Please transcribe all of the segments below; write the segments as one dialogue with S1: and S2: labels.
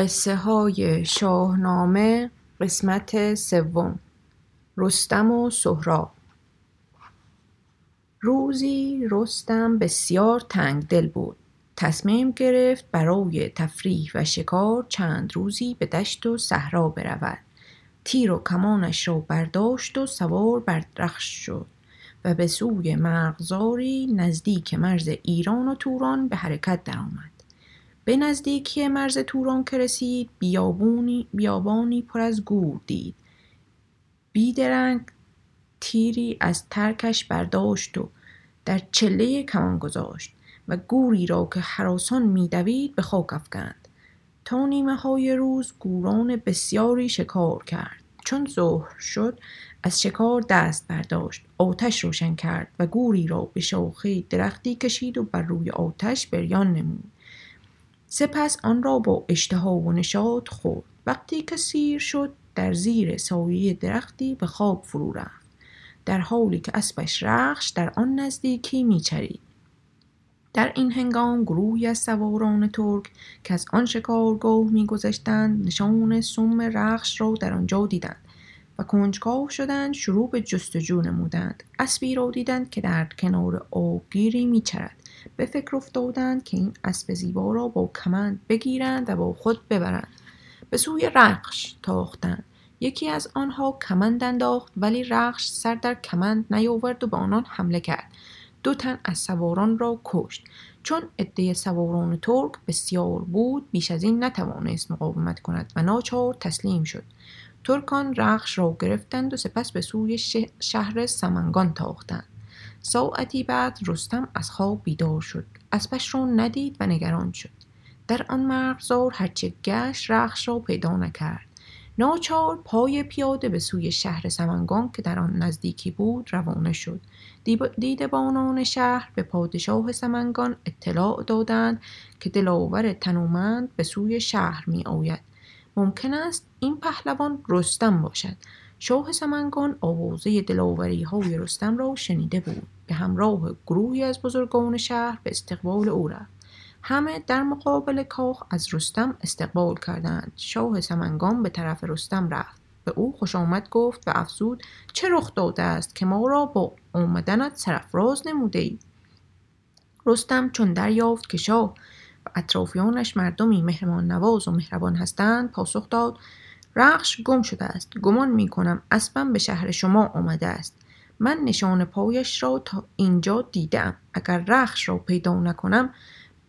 S1: قصه های شاهنامه قسمت سوم رستم و سهراب. روزی رستم بسیار تنگ دل بود. تصمیم گرفت برای تفریح و شکار چند روزی به دشت و صحرا برود. تیر و کمانش را برداشت و سوار بر رخش شد و به سوی مرغزاری نزدیک مرز ایران و توران به حرکت درآمد. به نزدیکی مرز توران که رسید بیابونی بیابانی پر از گور دید. بیدرنگ تیری از ترکش برداشت و در چله کمان گذاشت و گوری را که حراسان میدوید به خاک افکند. تا نیمه های روز گوران بسیاری شکار کرد. چون ظهر شد از شکار دست برداشت آتش روشن کرد و گوری را به شاخه درختی کشید و بر روی آتش بریان نمود. سپس آن را با اشتها و نشاط خورد. وقتی که سیر شد در زیر سایه درختی به خواب فرو رفت. در حالی که اسبش رخش در آن نزدیکی میچرید. در این هنگام گروهی از سواران ترک که از آن شکارگاه میگذشتند نشان سم رخش را در آنجا دیدند و کنجکاو شدند شروع به جستجو نمودند. اسبی را دیدند که در کنار آبگیری میچرد. به فکر افتادند که این اسب زیبا را با کمند بگیرند و با خود ببرند. به سوی رخش تاختند. یکی از آنها کمند انداخت ولی رخش سر در کمند نیاورد و به آنان حمله کرد. دو تن از سواران را کشت. چون عده سواران ترک بسیار بود بیش از این نتوانست مقاومت کند و ناچار تسلیم شد. ترکان رخش را گرفتند و سپس به سوی شهر سمنگان تاختند. ساعتی بعد رستم از خواب بیدار شد. اسبش را ندید و نگران شد. در آن مرغزار هرچه گشت رخش را پیدا نکرد. ناچار پای پیاده به سوی شهر سمنگان که در آن نزدیکی بود روانه شد. دیدبانان شهر به پادشاه سمنگان اطلاع دادند که دلاور تنومند به سوی شهر می آید ممکن است این پهلوان رستم باشد. شاه سمنگان آوازه دلاوری های رستم را شنیده بود. به همراه گروهی از بزرگان شهر به استقبال او رفت. همه در مقابل کاخ از رستم استقبال کردند. شاه سمنگان به طرف رستم رفت. به او خوش آمد گفت و افزود چه رخ داده است که ما را با آمدنت سرفراز نموده ای؟ رستم چون دریافت که شاه و اطرافیانش مردمی مهرمان نواز و مهربان هستند پاسخ داد رخش گم شده است. گمان می کنم اسبم به شهر شما آمده است. من نشان پایش را تا اینجا دیدم. اگر رخش را پیدا نکنم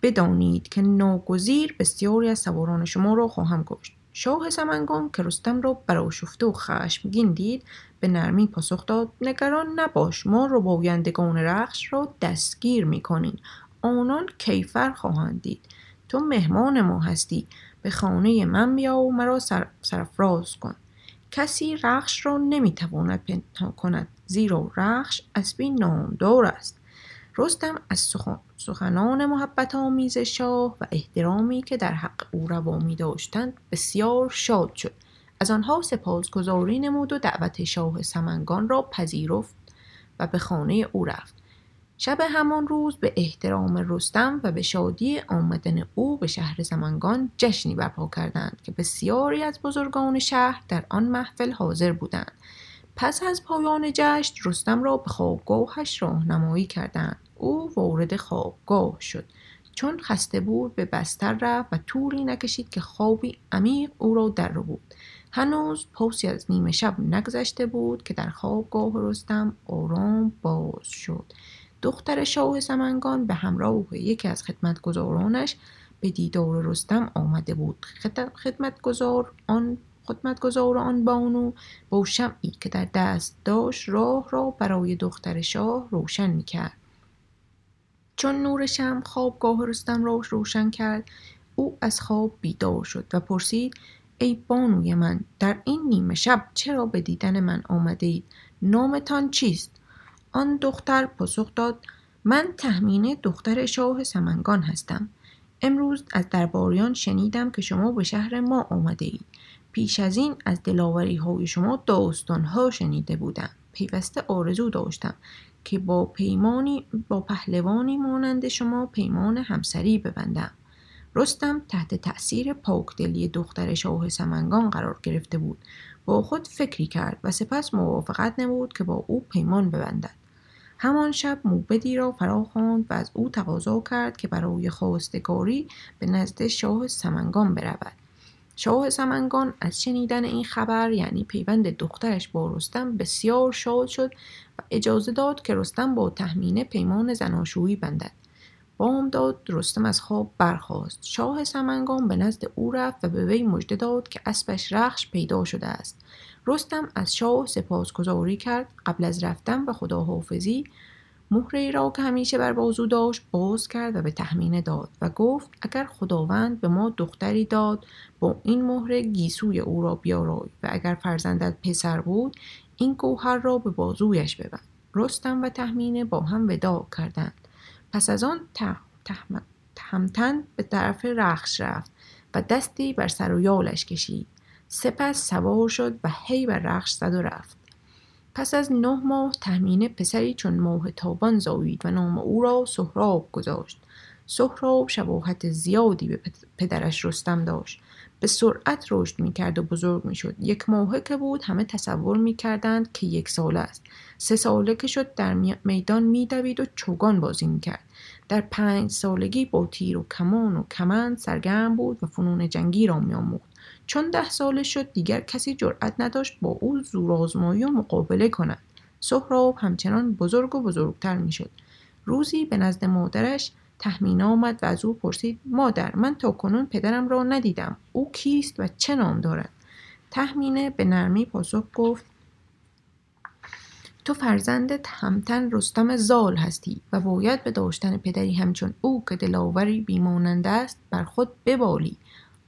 S1: بدانید که ناگزیر بسیاری از سواران شما را خواهم کشت. شاه سمنگان که رستم را براشفته و خشمگین دید به نرمی پاسخ داد نگران نباش ما ربایندگان رخش را دستگیر می‌کنیم. آنان کیفر خواهند دید. تو مهمان ما هستی. به خانه من بیا و مرا سر، سرفراز کن. کسی رخش را نمی‌تواند پنهان کند زیرا رخش اسبی نامدار است. رستم از سخنان محبت آمیز شاه و احترامی که در حق او روا می داشتند بسیار شاد شد. از آنها سپاسگزاری نمود و دعوت شاه سمنگان را پذیرفت و به خانه او رفت. شب همان روز به احترام رستم و به شادی آمدن او به شهر زمانگان جشنی برپا کردند که بسیاری از بزرگان شهر در آن محفل حاضر بودند. پس از پایان جشن رستم را به خوابگاهش راهنمایی کردند. او وارد خوابگاه شد. چون خسته بود به بستر رفت و طولی نکشید که خوابی عمیق او را در بود هنوز پاسی از نیمه شب نگذشته بود که در خوابگاه رستم آرام باز شد. دختر شاه سمنگان به همراه یکی از خدمتگزارانش به دیدار رستم آمده بود. خدمتگزار آن خدمتگزار آن بانو با شمعی که در دست داشت راه را برای دختر شاه روشن می کرد. چون نور شم خوابگاه رستم را روشن کرد او از خواب بیدار شد و پرسید ای بانوی من در این نیمه شب چرا به دیدن من آمده اید؟ نامتان چیست؟ آن دختر پاسخ داد من تهمینه دختر شاه سمنگان هستم. امروز از درباریان شنیدم که شما به شهر ما آمده اید پیش از این از دلاوری های شما داستان ها شنیده بودم. پیوسته آرزو داشتم که با پیمانی با پهلوانی مانند شما پیمان همسری ببندم. رستم تحت تأثیر پاکدلی دختر شاه سمنگان قرار گرفته بود. با خود فکری کرد و سپس موافقت نمود که با او پیمان ببندد. همان شب موبدی را فرا خواند و از او تقاضا کرد که برای خواستگاری به نزد شاه سمنگان برود. شاه سمنگان از شنیدن این خبر یعنی پیوند دخترش با رستم بسیار شاد شد و اجازه داد که رستم با تهمینه پیمان زناشویی بندد. بامداد رستم از خواب برخاست. شاه سمنگان به نزد او رفت و به وی مژده داد که اسبش رخش پیدا شده است. رستم از شاه سپاسگزاری کرد قبل از رفتن و خداحافظی. مهره را که همیشه بر بازو داشت باز کرد و به تحمینه داد و گفت اگر خداوند به ما دختری داد با این مهره گیسوی او را بیارای و اگر فرزندت پسر بود این گوهر را به بازویش ببند. رستم و تحمینه با هم وداع کردند. پس از آن تهمتن به طرف رخش رفت و دستی بر سر و یالش کشید. سپس سوار شد و هی بر رخش زد و رفت. پس از نه ماه تهمینه پسری چون ماه تابان زایید و نام او را سهراب گذاشت. سهراب شباهت زیادی به پدرش رستم داشت. به سرعت رشد می‌کرد و بزرگ می‌شد. یک ماهه که بود همه تصور می‌کردند که یک ساله است. سه ساله که شد در میدان میدوید و چوگان بازی می‌کرد. در پنج سالگی با تیر و کمان و کمند سرگرم بود و فنون جنگی را میآموخت. چون ده ساله شد دیگر کسی جرأت نداشت با او زورآزمایی و مقابله کند. سهراب همچنان بزرگ و بزرگتر می‌شد. روزی به نزد مادرش تحمینه آمد و از او پرسید مادر من تا کنون پدرم را ندیدم. او کیست و چه نام دارد؟ تحمینه به نرمی پاسخ گفت تو فرزند همتن رستم زال هستی و باید به داشتن پدری همچون او که دلاوری بیمانند است بر خود ببالی.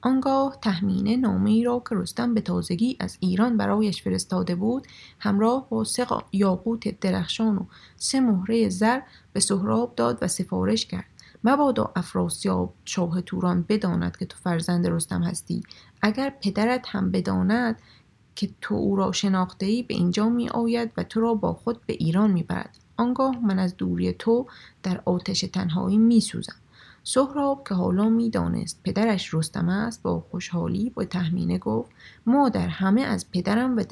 S1: آنگاه تهمینه نامه ای را که رستم به تازگی از ایران برایش فرستاده بود همراه با سه یاقوت درخشان و سه مهره زر به سهراب داد و سفارش کرد مبادا افراسیاب شاه توران بداند که تو فرزند رستم هستی اگر پدرت هم بداند که تو او را شناخته ای به اینجا می آید و تو را با خود به ایران می برد. آنگاه من از دوری تو در آتش تنهایی می سوزم. سهراب که حالا می‌دانست پدرش رستم است با خوشحالی با تهمینه گفت مادر همه از پدرم و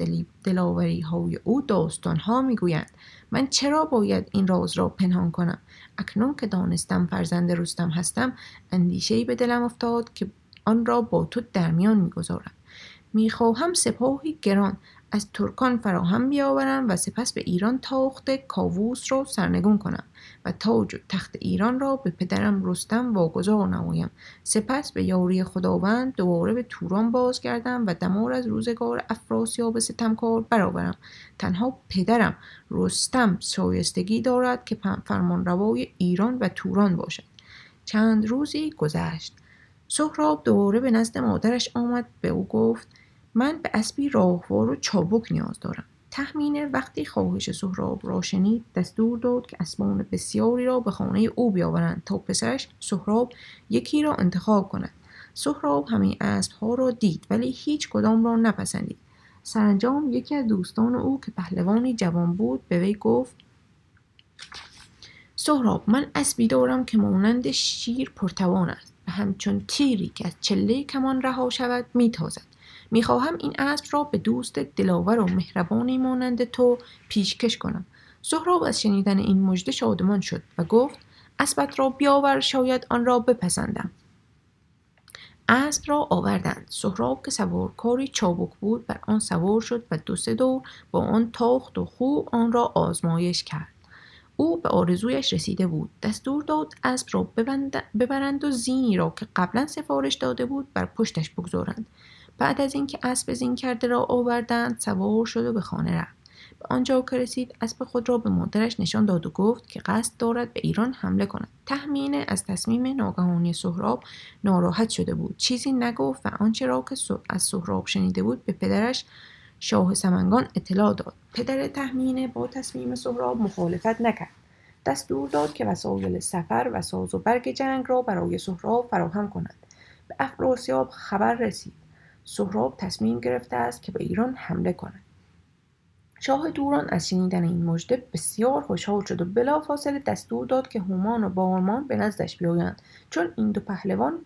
S1: دلاوری های او داستان ها می‌گویند. من چرا باید این راز را پنهان کنم؟ اکنون که دانستم فرزند رستم هستم اندیشه به دلم افتاد که آن را با تو در میان می‌گذارم. می‌خواهم سپاهی گران از ترکان فراهم بیاورم و سپس به ایران تاخت کاووس را سرنگون کنم. و تاج و تخت ایران را به پدرم رستم واگذار نمایم. سپس به یاری خداوند دوباره به توران بازگردم و دمار از روزگار افراسیاب ستمکار برآورم. تنها پدرم رستم شایستگی دارد که فرمانروای ایران و توران باشد. چند روزی گذشت. سهراب دوباره به نزد مادرش آمد به او گفت من به اسبی راهوار و چابک نیاز دارم. تخمینه وقتی خواهش سهراب را شنید دستور داد که اسبان بسیاری را به خانه او بیاورند تا پسرش سهراب یکی را انتخاب کند. سهراب همه اسبها را دید ولی هیچ کدام را نپسندید. سرانجام یکی از دوستان او که پهلوانی جوان بود به وی گفت سهراب من اسبی دارم که مانند شیر پرتوان است و همچون تیری که از چله کمان رها شود میتازد. می‌خواهم این اسب را به دوست دلاور و مهربانی مانند تو پیشکش کنم. سهراب از شنیدن این مژده شادمان شد و گفت اسبت را بیاور شاید آن را بپسندم. اسب را آوردند. سهراب که سوارکاری چابک بود بر آن سوار شد و دو سه دور با آن تاخت و خوب آن را آزمایش کرد. او به آرزویش رسیده بود. دستور داد اسب را ببرند و زینی را که قبلا سفارش داده بود بر پشتش بگذارند. بعد از اینکه اسب زین کرده را آوردند سوار شد و به خانه رفت. به آنجا که رسید اسب خود را به مادرش نشان داد و گفت که قصد دارد به ایران حمله کند. تحمینه از تصمیم ناگهانی سهراب ناراحت شده بود. چیزی نگفت و آنچه را که از سهراب شنیده بود به پدرش شاه سمنگان اطلاع داد. پدر تحمینه با تصمیم سهراب مخالفت نکرد. دستور داد که وسایل سفر و ساز و برگ جنگ را برای سهراب فراهم کند. به افراسیاب خبر رسید. سهراب تصمیم گرفته است که به ایران حمله کند. شاه دوران از شنیدن این مژده بسیار خوشحال شد و بلافاصله دستور داد که هومان و بارمان به نزدش بیایند. چون این دو پهلوان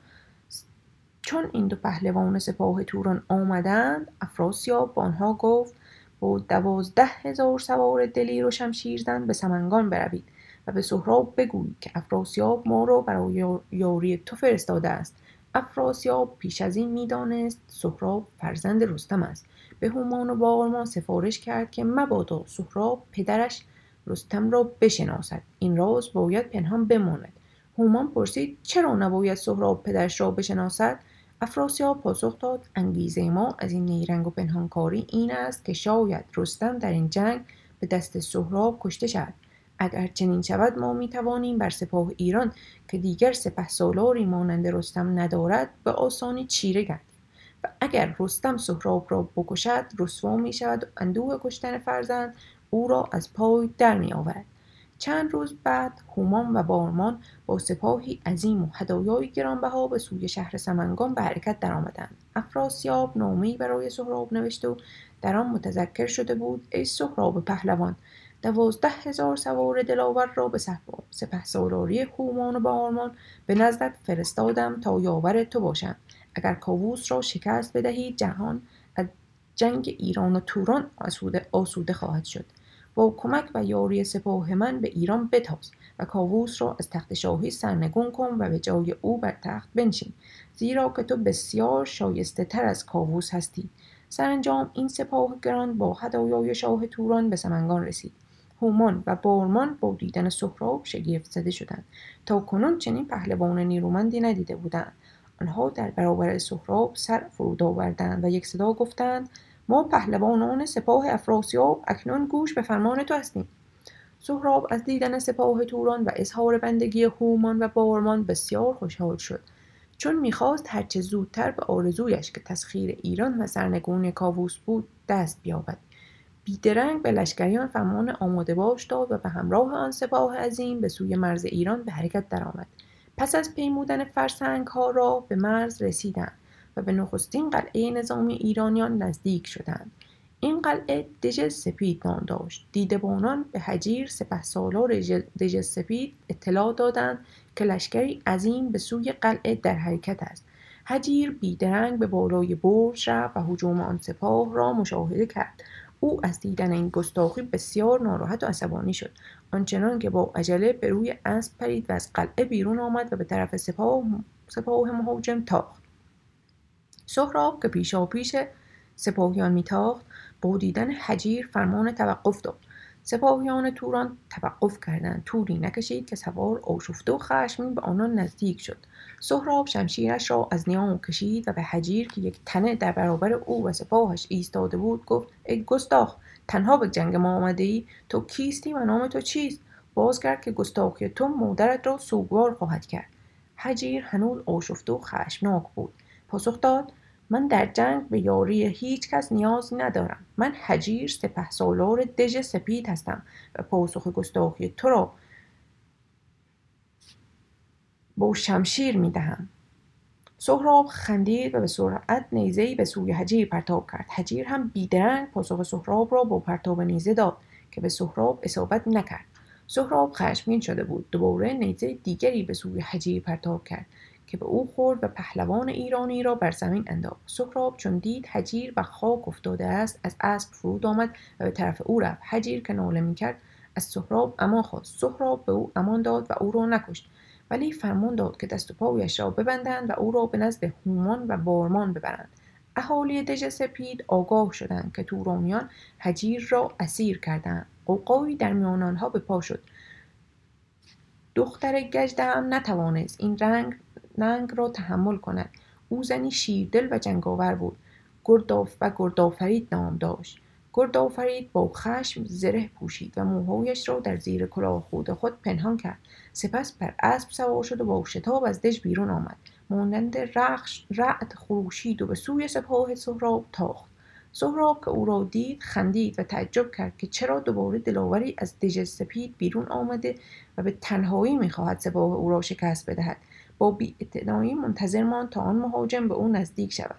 S1: چون این دو پهلوان سپاه توران آمدند افراسیاب با آنها گفت با دوازده هزار سوار دلیر و شمشیرزن به سمنگان بروید و به سهراب بگویید که افراسیاب ما را برای یاری تو فرستاده است. افراسیاب پیش از این می‌دانست سهراب فرزند رستم است. به هومان و بارمان سفارش کرد که مبادا سهراب پدرش رستم را بشناسد. این راز باید پنهان بماند. هومان پرسید چرا نباید سهراب پدرش را بشناسد؟ افراسیاب پاسخ داد انگیزه ما از این نیرنگ و پنهانکاری این است که شاید رستم در این جنگ به دست سهراب کشته شد اگر چنین شود ما می توانیم بر سپاه ایران که دیگر سپه سالاری مانند رستم ندارد به آسانی چیره گردیم. و اگر رستم سهراب را بکشد رسوا می شود و اندوه کشتن فرزند او را از پای در می آورد چند روز بعد هومان و بارمان با سپاهی عظیم و هدایای گرانبها به سوی شهر سمنگان به حرکت درآمدند. افراسیاب نامهای برای سهراب نوشته و در آن متذکر شده بود ای سهراب پهلوان دوازده هزار سوار دلاور را به سپه سالاری هومان و بارمان به نزدت فرستادم تا یاور تو باشند اگر کاووس را شکست بدهید جهان از جنگ ایران و توران آسوده, آسوده خواهد شد. با کمک و یاری سپاه من به ایران بتاز و کاووس را از تخت شاهی سرنگون کن و به جای او بر تخت بنشین. زیرا که تو بسیار شایسته تر از کاووس هستی. سرانجام این سپاه گران با هدایای شاه توران به سمنگان رسید. هومان و بارمان با دیدن سهراب شگفت زده شدند تا کنون چنین پهلوان نیرومندی ندیده بودند. آنها در برابر سهراب سر فرود آوردند و یک صدا گفتند ما پهلوانان سپاه افراسیاب اکنون گوش به فرمان تو هستیم. سهراب از دیدن سپاه توران و اظهار بندگی هومان و بارمان بسیار خوشحال شد. چون می‌خواست هرچه زودتر به آرزویش که تسخیر ایران و سرنگون کاووس بود دست بیابد. بیدرنگ به لشکریان فرمان آماده باش داد و به همراه آن سپاه عظیم به سوی مرز ایران به حرکت درآمد. پس از پیمودن فرسنگ ها را به مرز رسیدند و به نخستین قلعه نظامی ایرانیان نزدیک شدند. این قلعه دژ سپید نام داشت. دیدبانان به حجیر سپه سالار دژ سپید اطلاع دادند که لشکری عظیم به سوی قلعه در حرکت است. حجیر بیدرنگ به بالای برج رفت و هجوم آن سپاه را مشاهده کرد. او از دیدن این گستاخی بسیار ناراحت و عصبانی شد. آنچنان که با عجله به روی اسب پرید و از قلعه بیرون آمد و به طرف سپاه سپاه مهاجم تاخت. سهراب که پیشا پیش سپاهیان میتاخت با دیدن حجیر فرمان توقف داد. سپاهیان توران توقف کردند. توری نکشید که سوار آشفته و خشمین به آنان نزدیک شد. سهراب شمشیرش را از نیام کشید و به حجیر که یک تنه در برابر او و سپاهش ایستاده بود گفت ای گستاخ تنها به جنگ ما آمده ای تو کیستی و نام تو چیست؟ بازگرد که گستاخی تو مادرت را سوگوار خواهد کرد. حجیر هنوز آشفته و خشمناک بود. پاسخ داد من در جنگ به یاری هیچ کس نیاز ندارم. من حجیر سپه سالار دژ سپید هستم و پاسخ گستاخی تو را با شمشیر می دهم. سهراب خندید و به سرعت نیزهای به سوی حجیر پرتاب کرد. حجیر هم بیدرنگ پاسخ سهراب را با پرتاب نیزه داد که به سهراب اصابت نکرد. سهراب خشمگین شده بود. دوباره نیزه دیگری به سوی حجیر پرتاب کرد. که به او خورد و پهلوان ایرانی را بر زمین انداخت. سهراب چون دید حجیر و خاک افتاده است از اسب فرود آمد و به طرف او رفت. حجیر که ناله می‌کرد از سهراب امان خواست. سهراب به او امان داد و او را نکشت. ولی فرمان داد که دست و پایش را ببندند و او را به نزد هومان و بارمان ببرند. اهالی دژ سپید آگاه شدند که تورانیان حجیر را اسیر کردند. قوقایی در میان آنها به پا شد. دختر گجده هم نتوانست این رنگ ننگ را تحمل کند. او زنی شیردل و جنگاور بود. گرداف و گردآفرید نام داشت. گردآفرید با خشم زره پوشید و موهایش را در زیر کلاه خود خود پنهان کرد. سپس بر اسب سوار شد و با شتاب از دژ بیرون آمد. مانند رخش رعد خروشید و به سوی سپاه سهراب تاخت. سهراب که او را دید خندید و تعجب کرد که چرا دوباره دلاوری از دژ سپید بیرون آمده و به تنهایی می‌خواهد سپاه او را شکست بدهد. با بیاعتنایی منتظر ماند تا آن مهاجم به او نزدیک شود.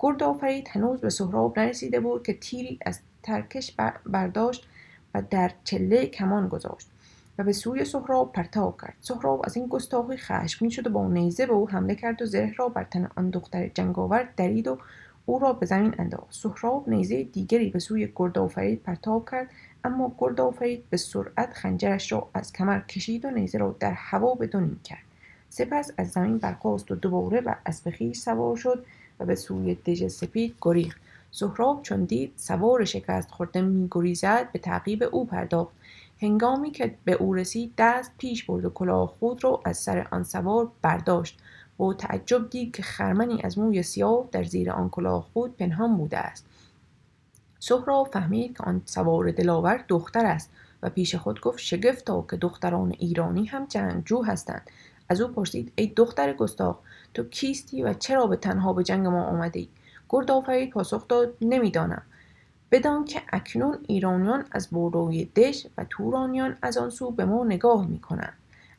S1: گرد آفرید هنوز به سهراب نرسیده بود که تیری از ترکش برداشت و در چله کمان گذاشت و به سوی سهراب پرتاب کرد. سهراب از این گستاخی خشمگین شد و با نیزه به او حمله کرد و زره را بر تن آن دختر جنگاور درید و او را به زمین انداخت. سهراب نیزه دیگری به سوی گردآفرید پرتاب کرد اما گردآفرید به سرعت خنجرش را از کمر کشید و نیزه را در هوا به کرد. سپس از زمین برخاست و دوباره بر اسب خویش سوار شد و به سوی دژ سپید گریخت. سهراب چون دید سوار شکست خورده میگریزد به تعقیب او پرداخت. هنگامی که به او رسید دست پیش برد و کلاه خود را از سر آن سوار برداشت. با تعجب دید که خرمنی از موی سیاه در زیر آن کلاه خود پنهان بوده است. سهراب فهمید که آن سوار دلاور دختر است و پیش خود گفت شگفتا که دختران ایرانی هم جنگجو هستند. از او پرسید ای دختر گستاخ تو کیستی و چرا به تنها به جنگ ما آمده ای گرد آفرید پاسخ داد نمی‌دانم. بدان که اکنون ایرانیان از بوروی دش و تورانیان از آن سو به ما نگاه می کنند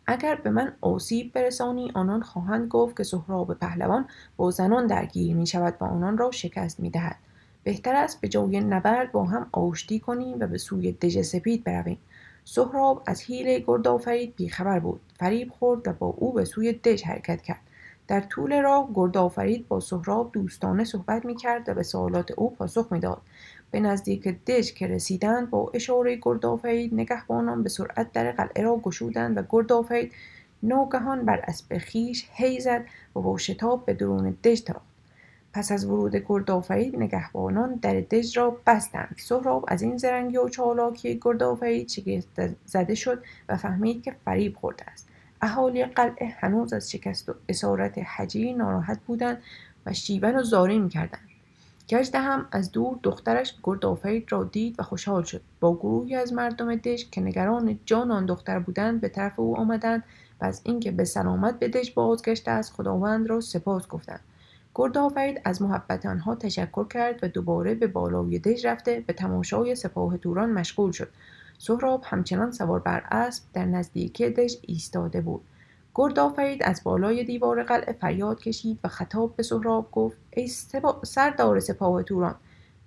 S1: اگر به من آسیب برسانی آنان خواهند گفت که سهراب پهلوان با زنان درگیر می شود و آنان را شکست می دهد بهتر است به جای نبرد با هم آشتی کنیم و به سوی دژ سپید برویم. سهراب از حیله گردآفرید بیخبر بود. فریب خورد و با او به سوی دژ حرکت کرد. در طول راه گردآفرید با سهراب دوستانه صحبت می کرد و به سوالات او پاسخ می‌داد. به نزدیک دژ که رسیدند با اشاره گردآفرید نگهبانان به سرعت در قلعه را گشودند و گردآفرید ناگهان بر اسب خویش هی زد و با شتاب به درون دژ تاخت پس از ورود گردآفرید نگهبانان در دژ را بستند. سهراب از این زرنگی و چالاکی گردآفرید شگفت زده شد و فهمید که فریب خورده است. اهالی قلعه هنوز از شکست و اسارت حجی ناراحت بودند و شیون و زاری می‌کردند. گشته هم از دور دخترش گردآفرید را دید و خوشحال شد. با گروهی از مردم دژ که نگران جان آن دختر بودند به طرف او آمدند و از اینکه به سلامت به دژ بازگشته از خداوند را سپاس گفتند. گردآفرید از محبت آنها تشکر کرد و دوباره به بالای دژ رفته به تماشای سپاه توران مشغول شد. سهراب همچنان سوار بر اسب در نزدیکی دژ ایستاده بود. گردآفرید از بالای دیوار قلعه فریاد کشید و خطاب به سهراب گفت ای سردار سپاه توران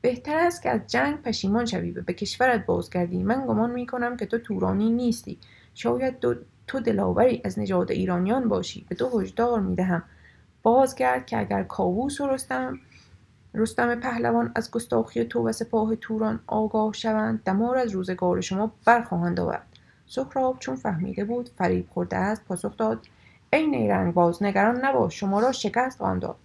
S1: بهتر است که از جنگ پشیمان شوی و به کشورت بازگردی. من گمان می کنم که تو تورانی نیستی. شاید تو دلاوری از نژاد ایرانیان باشی. به تو هشدار می دهم. بازگرد که اگر کاووس و رستم رستم پهلوان از گستاخی تو و سپاه توران آگاه شوند دمار از روزگار شما برخواهند آورد. سهراب چون فهمیده بود فریب خورده است پاسخ داد ای نیرنگ باز نگران نباش شما را شکست خواهم داد.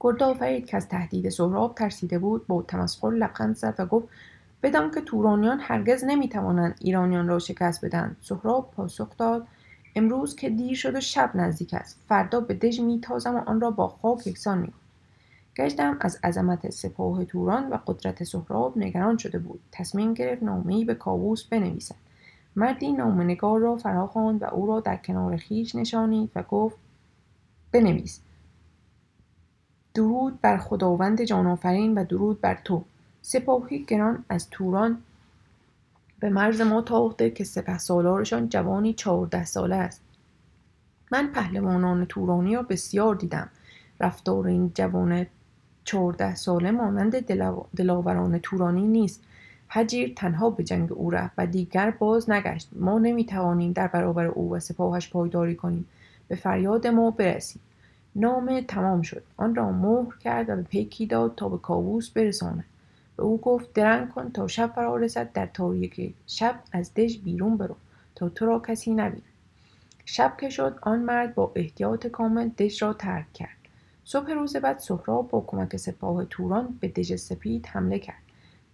S1: گردآفرید که از تهدید سهراب ترسیده بود با تمسخر لبخند زد و گفت بدان که تورانیان هرگز نمی‌توانند ایرانیان را شکست بدهند. سهراب پاسخ داد امروز که دیر شد و شب نزدیک است. فردا به دژ میتازم و آن را با خاک یکسان می‌کنم گشتم از عظمت سپاه توران و قدرت سهراب نگران شده بود. تصمیم گرفت نامهای به کاووس بنویسد. مردی نامنگار را فراخواند و او را در کنار خیش نشانید و گفت بنویس. درود بر خداوند جانآفرین و درود بر تو. سپاهی گران از توران به مرز ما تاخته که سپه سالارشان جوانی چهارده ساله است. من پهلوانان تورانی را بسیار دیدم. رفتار این جوان چهارده ساله مانند دلاوران تورانی نیست. هجیر تنها به جنگ او رفت و دیگر باز نگشت. ما نمی‌توانیم در برابر او و سپاهش پایداری کنیم. به فریاد ما برسیم. نامه تمام شد. آن را مهر کرد و به پیکی داد تا به کاووس برساند. به او گفت درنگ کن تا شب فرا رسد در تاریکی شب از دژ بیرون برو تا تو را کسی نبیند شب که شد آن مرد با احتیاط کامل دژ را ترک کرد. صبح روز بعد سهراب با کمک سپاه توران به دژ سپید حمله کرد.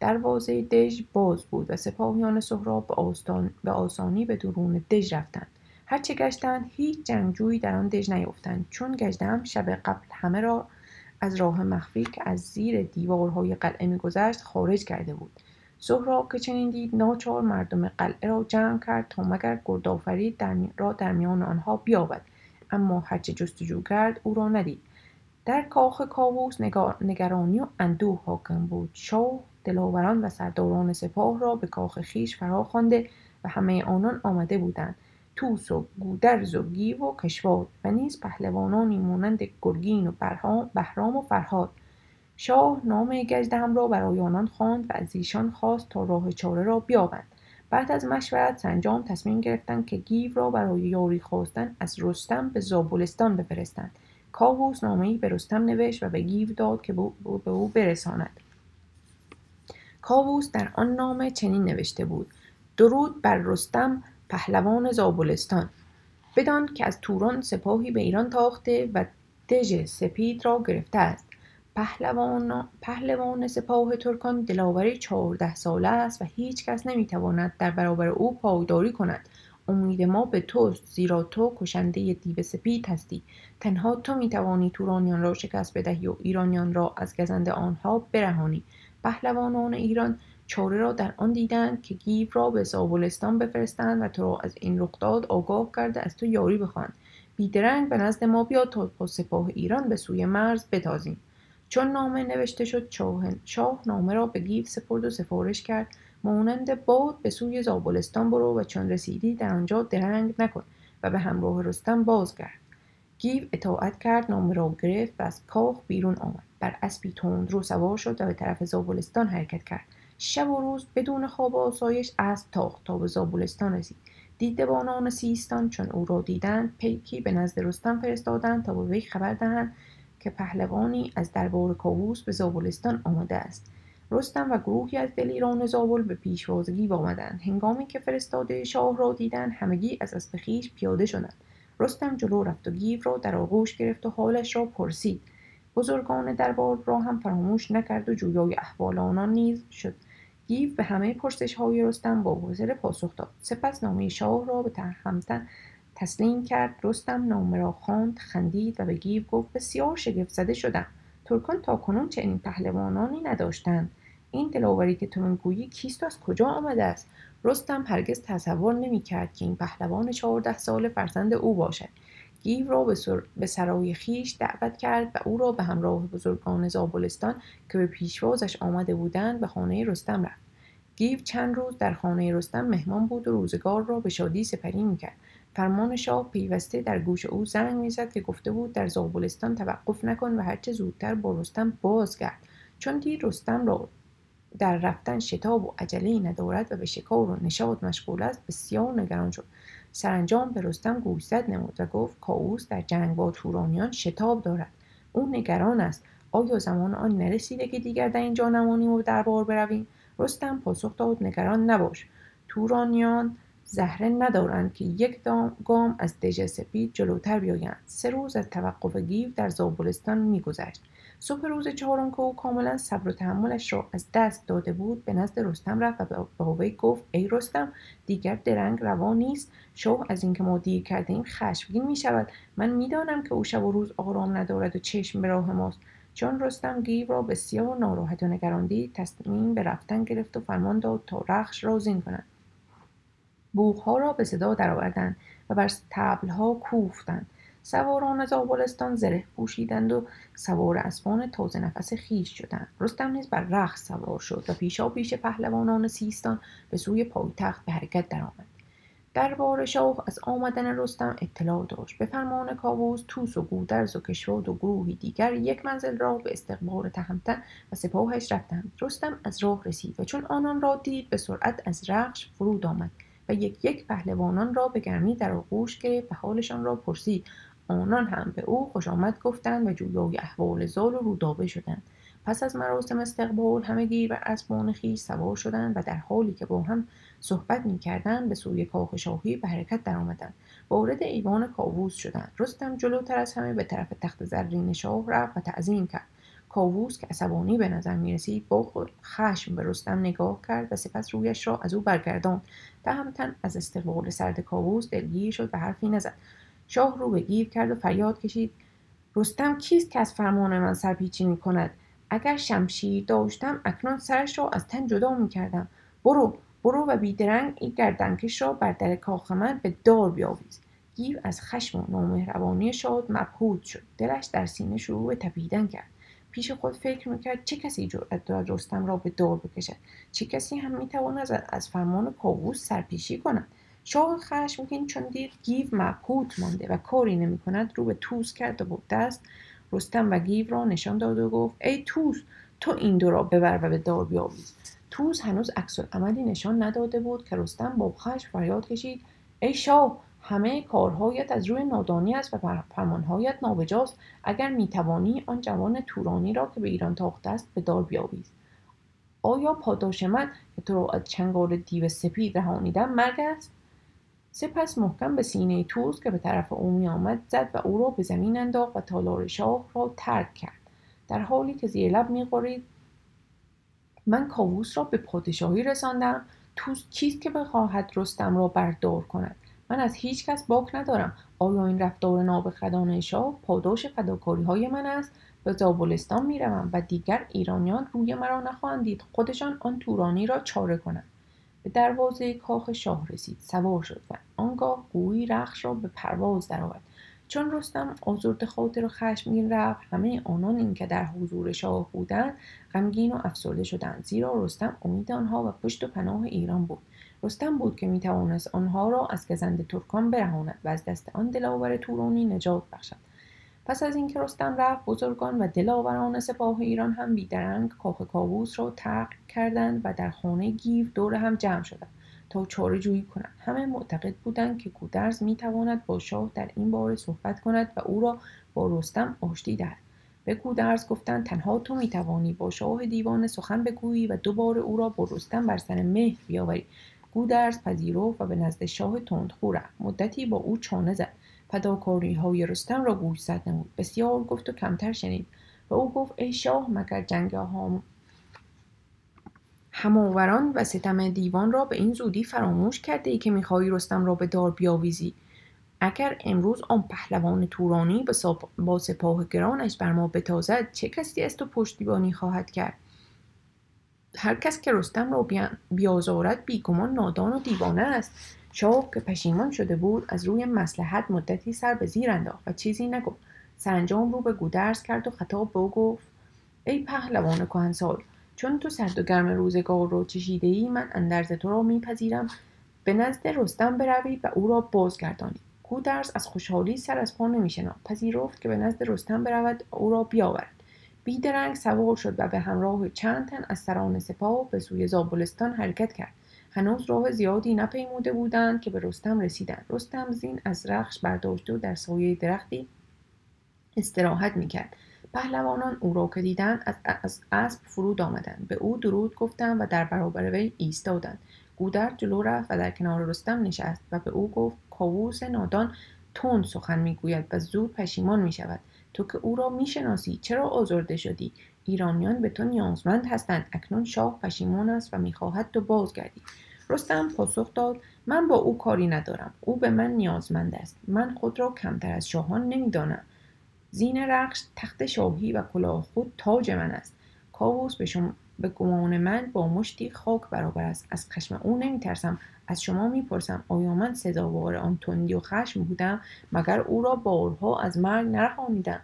S1: دروازه دژ باز بود و سپاهیان سهراب به, به آسانی به درون دژ رفتند. هرچه گشتند هیچ جنگجویی در آن دژ نیفتند چون گشتم شب قبل همه را از راه مخفی که از زیر دیوارهای قلعه میگذشت خارج کرده بود. سهراب که چنین دید ناچار مردم قلعه را جمع کرد تا مگر گردآفرید را در میان آنها بیابد. اما هرچه جستجو کرد او را ندید. در کاخ کاووس نگرانی و اندوه حاکم بود. شاه دلاوران و سرداران سپاه را به کاخ خیش فراخوانده و همه آنان آمده بودند. توس و گودرز و گیو و کشواد و نیز پهلوانانی مانند گرگین و بهرام و فرهاد. شاه نام گجدهم را برای آنان خواند و از ایشان خواست تا راه چاره را بیابند. بعد از مشورت سنجام تصمیم گرفتند که گیو را برای یاری خواستن از رستم به زابلستان بفرستند. کاووس نامهای به رستم نوشت و به گیو داد که به او برساند. کاووس در آن نامه چنین نوشته بود. درود بر رستم پهلوان زابلستان. بدان که از توران سپاهی به ایران تاخته و دژ سپید را گرفته است. پهلوان, پهلوان سپاه ترکان دلاوری چهارده ساله است و هیچ کس نمی‌تواند در برابر او پایداری کند. امید ما به توست زیرا تو کشنده دیو سپید هستی. تنها تو می‌توانی تورانیان را شکست بدهی و ایرانیان را از گزند آنها برهانی. پهلوانان ایران چاره را در آن دیدند که گیو را به زابلستان بفرستند و تو را از این رخداد آگاه کرده از تو یاری بخواهند بیدرنگ به نزد ما بیا تا با سپاه ایران به سوی مرز بتازیم چون نامه نوشته شد شاه نامه را به گیو سپرد و سفارش کرد. مانند باد به سوی زابلستان برو و چون رسیدی در آنجا درنگ نکن و به همراه رستم بازگرد. گیو اطاعت کرد نامه را گرفت و از کاخ بیرون آمد. بر اسبی تند رو سوار شد و به طرف زابلستان حرکت کرد. شب و روز بدون خواب و آسایش اسب تاخت تا به زابلستان رسید. دیدبانان سیستان چون او را دیدند پیکی به نزد رستم فرستادند تا به وی خبر دهند که پهلوانی از دربار کاووس به زابلستان آمده است. رستم و گروهی از دلیران زابل به پیشوازگی آمدند. هنگامی که فرستاده شاه را دیدند همگی از اسب خویش پیاده شدند. رستم جلو رفت و گیو را در آغوش گرفت و حالش را پرسید. بزرگان دربار را هم فراموش نکرد و جویای احوال آنان نیز شد. گیو به همه پرسش های رستم با حوصله پاسخ داد. سپس نامه شاه را به تهمتن تسلیم کرد. رستم نامه را خواند خندید و به گیو گفت بسیار شگفت زده شدم. ترکان تا کنون چنین پهلوانانی نداشتند. این دلاوری که تو می‌گویی کیست از کجا آمده است؟ رستم هرگز تصور نمی‌کرد که این پهلوان چهارده سال فرزند او باشد. گیو را به, به سرای خیش دعوت کرد و او را به همراه بزرگان زابلستان که به پیشوازش آمده بودند به خانه رستم رفت. گیو چند روز در خانه رستم مهمان بود و روزگار را به شادی سپری می‌کرد. فرمان شاه پیوسته در گوش او زنگ می‌زد که گفته بود در زابلستان توقف نکن و هرچه زودتر با رستم بازگرد چون دید رستم را در رفتن شتاب و عجله ندارد و به شکار و نشاط مشغول است بسیار نگران شد. سرانجام به رستم گوشزد نمود و گفت کاووس در جنگ با تورانیان شتاب دارد. او نگران است. آیا زمان آن نرسیده که دیگر در اینجا نمانیم و دربار برویم؟ رستم پاسخ داد نگران نباش. تورانیان زهره ندارند که یک گام از دژ سپید جلوتر بیایند. سه روز از توقف گیو در زابلستان میگذشت. صبح روز چهارم که او کاملا صبر و تحملش را از دست داده بود به نزد رستم رفت و به وی گفت ای رستم دیگر درنگ روا نیست. از اینکه ما دیر کرده ایم خشمگین می شود من می‌دانم که او شب و روز آرام ندارد و چشم به راه ماست. چون رستم گیو را بسیار ناراحت و نگران دید تصمیم به رفتن گرفت و فرمان داد تا رخش را زین کنند بوغها را به صدا درآوردند و بر تبلها کوفتند. سواران زابلستان زره پوشیدند و سوار اسبان تازه نفس خیش شدند. رستم نیز بر رخ سوار شد و پیشا پیش پهلوانان سیستان به سوی پایتخت به حرکت درآمد. دربار شاه از آمدن رستم اطلاع داشت. به فرمان کاووس توس و گودرز و کشواد و گروهی دیگر یک منزل را به استقبال تهمتن و سپاهش رفتند. رستم از راه رسید و چون آنان را دید به سرعت از رخش فرود آمد و یک یک پهلوانان را به گرمی در آغوش گرفت و حالشان را پرسید. آنان هم به او خوش آمد گفتند و جویای احوال زال و رودابه شدند. پس از مراسم استقبال همگی بر اسبان خویش سوار شدند و در حالی که با هم صحبت می‌کردند به سوی کاخ شاهی به حرکت درآمدند. وارد ایوان کاووس شدند. رستم جلوتر از همه به طرف تخت زرین شاه رفت و تعظیم کرد. کاووس که عصبانی به نظر می رسید با خشم به رستم نگاه کرد و سپس رویش را از او برگرداند. تهمتن از استقبال سرد کاووس دلگیر شد و حرفی نزد. شاه رو به گیو کرد و فریاد کشید. رستم کیست که از فرمان من سرپیچی می کند اگر شمشیر داشتم اکنون سرش را از تن جدا می کردم برو برو و بیدرنگ این گردنکش را بر در کاخ من به دار بیاویز. گیو از خشم و نامهربانی شاد مبهوت شد. دلش در سینه شروع به تپیدن کرد. پیش خود فکر می‌کرد چه کسی جرأت دارد رستم را به دار بکشد. چه کسی هم می‌تواند از فرمان کاووس سرپیشی کند؟ شاه خشمگین چون دید گیو مبهوت مانده و کاری نمی‌کند رو به توس کرد و با دست رستم و گیو را نشان داد و گفت ای توس تو این دو را ببر و به دار بیاویز. توز هنوز عکس عملی نشان نداده بود که رستم با خشم فریاد کشید ای شاه همه کارهایت از روی نادانی است و فرمانهایت نابجاست. اگر می‌توانی آن جوان تورانی را که به ایران تاخته است به دار بیاویز. آیا پاداش من که تو را از چنگال دیو سپید رهانیدم مرگ است؟ سپس محکم به سینه توز که به طرف او می آمد زد و او را به زمین انداخت و تالار شاه را ترک کرد. در حالی که زیر لب می‌خورید من کاووس را به پادشاهی رساندم. توز چیست که بخواهد رستم را بردار کند؟ من از هیچ کس باک ندارم. آیا این رفتار نابخردانه شاه پاداش فداکاری های من است؟ به زابلستان می‌روم و دیگر ایرانیان روی مرا نخواهند دید. خودشان آن تورانی را چاره کنند. به دروازه کاخ شاه رسید. سوار شد و آنگاه گویی رخش را به پرواز درآورد. چون رستم آزرد خاطر و خشمگین رفت همه آنان این که در حضور شاه بودند غمگین و افسرده شدند. زیرا رستم امید آنها و پشت و پناه ایران بود. رستم بود که می‌توانست آنها را از گزند ترکان برهاند و از دست آن دلاور تورانی نجات بخشد. پس از اینکه رستم رفت بزرگان و دلاوران سپاه ایران هم بیدرنگ کاخ کاووس را ترک کردند و در خانه گیو دور هم جمع شدند تا چاره جویی کنند. همه معتقد بودند که گودرز می‌تواند با شاه در این باره صحبت کند و او را با رستم آشتی دهد. به گودرز گفتند تنها تو می‌توانی با شاه دیوان سخن بگویی و دوباره او را با رستم بر سر مهر بیاوری. گودرز پذیرفت و به نزد شاه تندخو رفت. مدتی با او چانه زد. فداکاری های رستم را گوشزد نمود بسیار گفت و کمتر شنید و او گفت ای شاه مگر جنگ هم هماوران و ستم دیوان را به این زودی فراموش کرده ای که می‌خواهی رستم را به دار بیاویزی. اگر امروز آن پهلوان تورانی با سپاه گرانش بر ما بتازد چه کسی از تو پشتیبانی خواهد کرد؟ هر کس که رستم را بیازارد بیگمان نادان و دیوانه است. شاه که پشیمان شده بود از روی مسلحت مدتی سر به زیر انداخت و چیزی نگفت. سرانجام رو به گودرز کرد و خطاب به او گفت ای پهلوان کهنسال چون تو سرد و گرم روزگار رو چشیده ای من اندرز تو را میپذیرم. به نزد رستم بروید و او را بازگردانید. گودرز از خوشحالی سر از پا نمیشناخت. پذیرفت که به نزد رستم برود و او را بیاورد. بیدرنگ سوار شد و به همراه چند تن از سران سپاه به سوی زابلستان حرکت کرد. هنوز راه زیادی نپیموده بودند که به رستم رسیدند. رستم زین از رخش برداشته و در سایه درختی استراحت می‌کرد. پهلوانان او را که دیدند از, اسب فرود آمدند. به او درود گفتند و در برابر وی ایستادند. گودرد جلو رفت و در کنار رستم نشست و به او گفت کاووس نادان تند سخن می‌گوید و زود پشیمان می‌شود. تو که او را می‌شناسی چرا آزرده شدی؟ ایرانیان به تو نیازمند هستند. اکنون شاه پشیمان است و می‌خواهد تو بازگردی. رستم پاسخ داد من با او کاری ندارم. او به من نیازمند است. من خود را کمتر از شاهان نمی‌دانم. زین رخش تخت شاهی و کلاه خود تاج من است. کاووس به, شما به گمان من با مشتی خاک برابر است. از خشم او نمیترسم. از شما می‌پرسم آیا من سزاوار آن تندی و خشم بودم؟ مگر او را بارها از مرگ نرهانیدم؟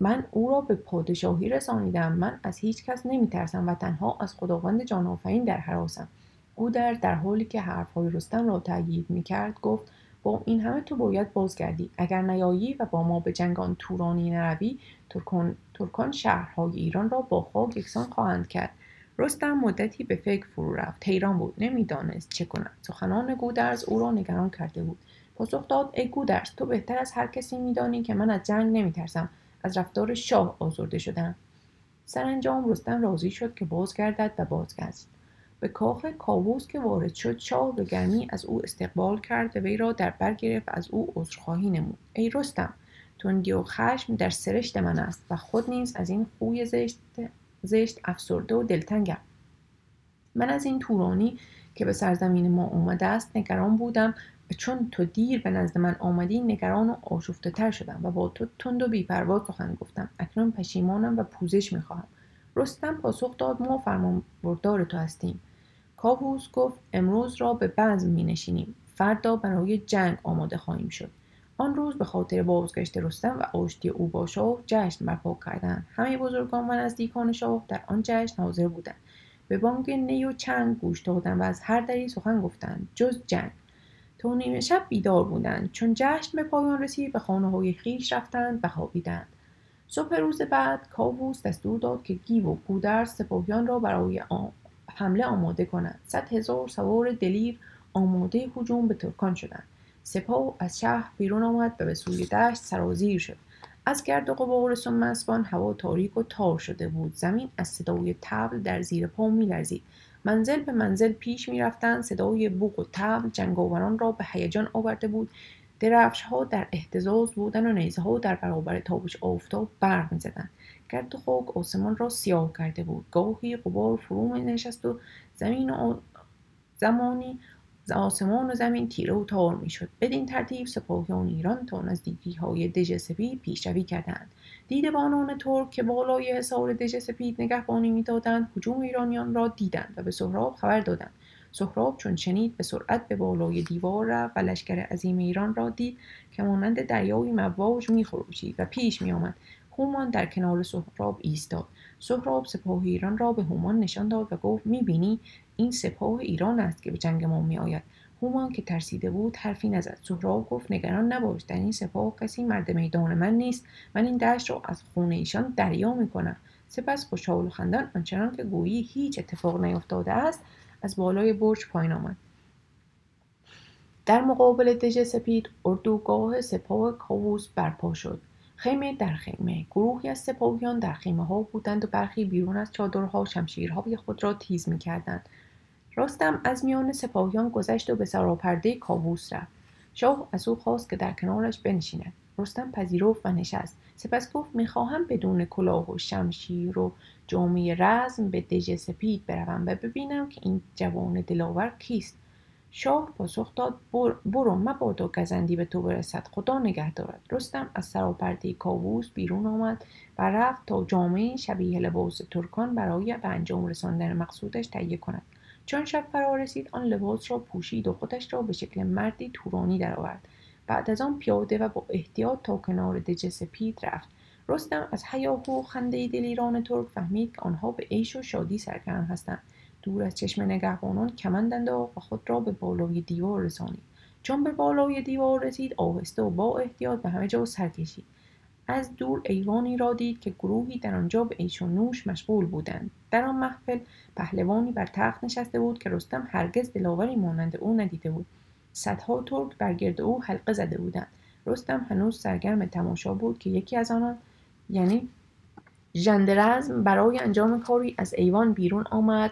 S1: من او را به پادشاهی رسانیدم. من از هیچ کس نمیترسم و تنها از خداوند جان در حراسم. او در در حالی که حرفهای رستم را تأیید می‌کرد گفت با این همه تو باید بازگردی. اگر نیایی و با ما به جنگان تورانی نروی ترکان, ترکان شهرهای ایران را با خاک یکسان خواهند کرد. رستم مدتی به فکر فرو رفت. حیران بود. نمی‌دانست چه کند سخنان گودرز او را نگران کرده بود. پاسخ داد ای گودرز تو بهتر از هر کسی میدانی که من از جنگ نمیترسم. از رفتار شاه آزرده شدم. سرانجام رستم راضی شد که بازگردد و بازگشت. به کاخ کاووس که وارد شد شاه به گرمی از او استقبال کرد و وی را در بر گرفت از او عذرخواهی نمود. ای رستم تندی و خشم در سرشت من است و خود نیز از این خوی زشت, زشت افسرده و دلتنگم. من از این تورانی که به سرزمین ما اومده است نگران بودم چون تو دیر به نزد من آمدی نگران و آشفته تر شدم و با تو تند و بیپروا سخن گفتم. اکنون پشیمانم و پوزش می‌خواهم. رستم پاسخ داد ما فرمان بردار تو هستیم. کاووس گفت امروز را به بزم می نشینیم فردا برای جنگ آماده خواهیم شد. آن روز به خاطر بازگشت رستم و آشتی او با شاه جشن برپا کردند. همه بزرگان و نزدیکان شاه در آن جشن حاضر بودند. به بانگ نی و چنگ گوش دادند و از هر دری سخن گفتند. جز جنگ. تا نیمه شب بیدار بودند چون جشن به پایان رسید به خانه های خیش رفتند و خوابیدند. صبح روز بعد کاووس دستور داد که گیو و گودرز سپاهیان را برای حمله آماده کنند. صد هزار سوار دلیر آماده هجوم به ترکان شدند. سپاه از شهر بیرون آمد و به سوی دشت سرازیر شد. از گرد و غبار سم اسبان هوا تاریک و تار شده بود. زمین از صدای تبل در زیر پا میلرزید. منزل به منزل پیش می‌رفتند صدای بوق و تبل جنگاوران را به هیجان آورده بود. درفش ها در احتزاز بودن و نیزه ها در برابر تابش آفتاب برق می‌زدند گرد و آسمان را سیاه کرده بود. گاهی غبار فرو می نشست و زمین و زمانی آسمان و زمین تیره و تار می‌شد. بدین ترتیب سپاهیان ایران تا نزدیکی های دژ سپید پیشروی کردند. دیدبانان ترک که بالای حصار دژ سپید نگهبانی می‌دادند هجوم ایرانیان را دیدند و به سهراب خبر دادند. سهراب چون شنید به سرعت به بالای دیوار رفت و لشکر عظیم ایران را دید که مانند دریای مواج میخروشید و پیش میآمد. هومان در کنار سهراب ایستاد. سهراب سپاه ایران را به هومان نشان داد و گفت می‌بینی؟ این سپاه ایران است که به جنگ ما میآید. هومان که ترسیده بود حرفی نزد. سهراب گفت نگران نباش در این سپاه کسی مرد میدان من نیست. من این دشت را از خون ایشان دریا می‌کنم. سپس خوشحال و خندان آنچنان که گویی هیچ اتفاق نیفتاده است از بالای برج پایین آمد. در مقابل دژ سپید اردوگاه سپاه کاووس برپا شد. خیمه در خیمه. گروهی از سپاهیان در خیمه ها بودند و برخی بیرون از چادرها شمشیرهای خود را تیز می کردند. رستم از میان سپاهیان گذشت و به سراپرده کاووس رفت. شاه از او خواست که در کنارش بنشیند. رستم پذیرفت و نشست. سپس گفت می‌خواهم بدون کلاه و شمشیر و جامعه رزم به دژ سپید بروم و ببینم که این جوان دلاور کیست. شاه پاسخ داد برو مبادا گزندی به تو برسد. خدا نگه دارد. رستم از سراپرده کاووس بیرون آمد و رفت تا جامعه شبیه لباس ترکان برای به انجام رساندن مقصودش تهیه کند. چون شب فرا رسید آن لباس را پوشید و خودش را به شکل مردی تورانی درآورد. بعد از آن پیاده و با احتیاط تا کنار دژ سپید رفت. رستم از حیاهو و خنده دلیران ترک فهمید که آنها به عیش و شادی سرگرم هستند. دور از چشم نگهبانان کمند انداخت و خود را به بالای دیوار رسانید. چون به بالای دیوار رسید آهسته و با احتیاط به همه جا سر کشید. از دور ایوانی را دید که گروهی در آنجا به عیش و نوش مشغول بودند. در آن محفل پهلوانی بر تخت نشسته بود که رستم هرگز دلاوری مانند او ندیده بود. صدها ترک بر گرد او حلقه زده بودند. رستم هنوز سرگرم تماشا بود که یکی از آنان یعنی ژندرزم برای انجام کاری از ایوان بیرون آمد.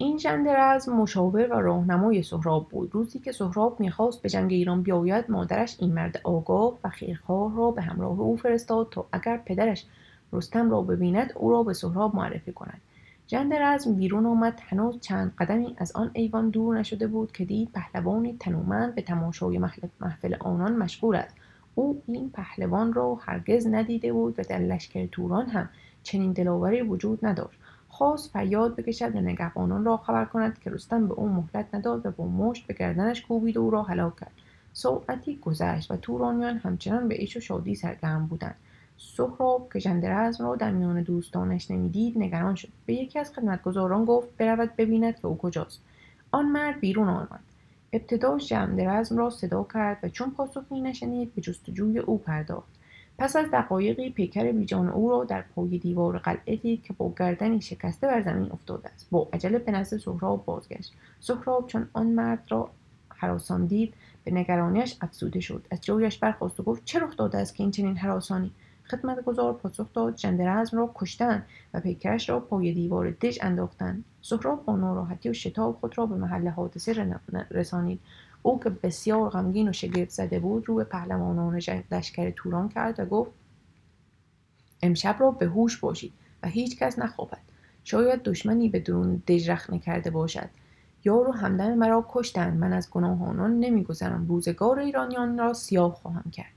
S1: این ژندرزم مشاور و راهنمای سهراب بود. روزی که سهراب می‌خواست به جنگ ایران بیاید مادرش این مرد آگاه و خیرخواه را به همراه او فرستاد تا اگر پدرش رستم را ببیند او را به سهراب معرفی کند. ژندرزم بیرون آمد. هنوز چند قدمی از آن ایوان دور نشده بود که دید پهلوانی تنومند به تماشای محفل آنان مشغول است. او این پهلوان را هرگز ندیده بود و در لشکر توران هم چنین دلاوری وجود نداشت. خواست فریاد بکشد و نگهبانان را خبر کند که رستم به او مهلت نداد و با مشت به گردنش کوبید و او را هلاک کرد. ساعتی گذشت و تورانیان همچنان به عیش و شادی سرگرم بودند. سهراب که ژندرزم را در میان دوستانش نمی‌دید نگران شد. به یکی از خدمتگزاران گفت برود ببیند که او کجاست. آن مرد بیرون آمد. ابتدا ژندرزم را صدا کرد و چون پاسخی نشنید به جستجوی او پرداخت. پس از دقایقی پیکر بیجان او را در پای دیوار قلعه دید که با گردنی شکسته بر زمین افتاده است. با عجله به نزد سهراب بازگشت. سهراب چون آن مرد را حراسان دید به نگرانیش افزوده شد. از جایش برخواست و گفت چه رخ داده است که این چنین حراسانی خدمتگزار پاسخ داد ژندرزم را کشتن و پیکرش را پای دیوار دژ انداختند. سهراب با ناراحتی و شتاب خود را به محل حادثه رسانید. او که بسیار غمگین و شگفت زده بود رو به پهلوانان لشکر توران کرد و گفت امشب را به هوش باشید و هیچ کس نخوابد. شاید دشمنی به درون دژ رخنه کرده باشد. یار و همدم مرا کشتند. من از گناهانان نمیگذرم. روزگار ایرانیان را سیاه خواهم کرد.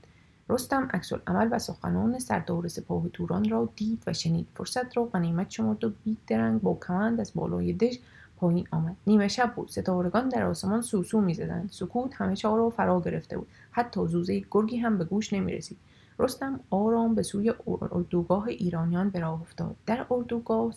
S1: رستم عکس عمل و سخنان سردار سپاه توران را دید و شنید. فرصت را غنیمت شمرد و بی درنگ با کمند از بالای دژ پایین آمد. نیمه شب بود. ستارگان در آسمان سوسو می‌زدند. سکوت همه چهار را فرا گرفته بود. حتی زوزه گرگی هم به گوش نمی‌رسید. رستم آرام به سوی اردوگاه ایرانیان به راه افتاد. در اردوگاه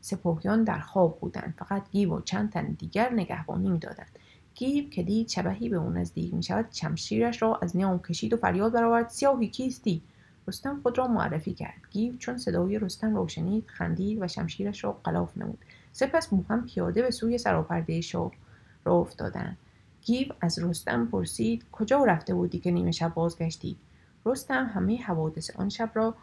S1: سپاهیان در خواب بودند. فقط گیو و چند تن دیگر نگهبانی می‌دادند. گیو که دید شبحی به او نزدیک می شود شمشیرش را از نیام کشید و فریاد برآورد سیاهی کیستی؟ رستم خود را معرفی کرد. گیو چون صدای رستم را شنید خندید و شمشیرش را غلاف نمود. سپس با هم پیاده به سوی سراپرده شاه راه افتادند. گیو از رستم پرسید کجا رفته بودی که نیمه شب بازگشتی؟ رستم همه حوادث آن شب را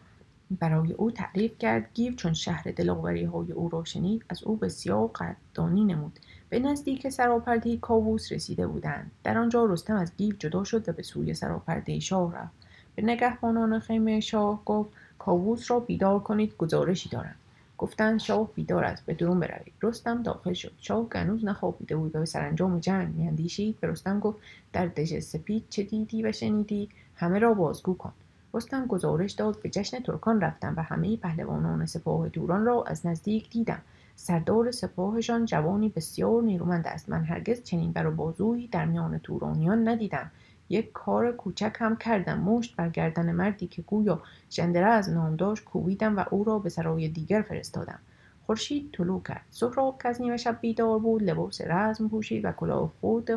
S1: برای او تعریف کرد. گیو چون شرح دلاوری های او را شنید از او بسیار قدردانی نمود. به نزدیک سراپرده کاووس رسیده بودند. در آنجا رستم از گیو جدا شد و به سوی سراپرده شاه رفت. به نگهبانان خیمه شاه گفت کاووس را بیدار کنید گزارشی دارم. گفتند شاه بیدار است به درون بروید. رستم داخل شد. شاه که هنوز نخوابیده بود و به سرانجام جنگ میاندیشید. به رستم گفت در دژ سپید چه دیدی و شنیدی؟ همه را بازگو کن. رستم گزارش داد به جشن ترکان رفتم و همه پهلوانان سپاه دوران را از نزدیک دیدم. سردار سپاهشان جوانی بسیار نیرومند است. من هرگز چنین بر بازویی در میان تورانیان ندیدم. یک کار کوچک هم کردم. مشت بر گردن مردی که گویا ژندره از نام داشت کوبیدم و او را به سرای دیگر فرستادم. خورشید طلوع کرد. سهراب که از نیمه شب بیدار بود لباس رزم پوشید و کلاه خود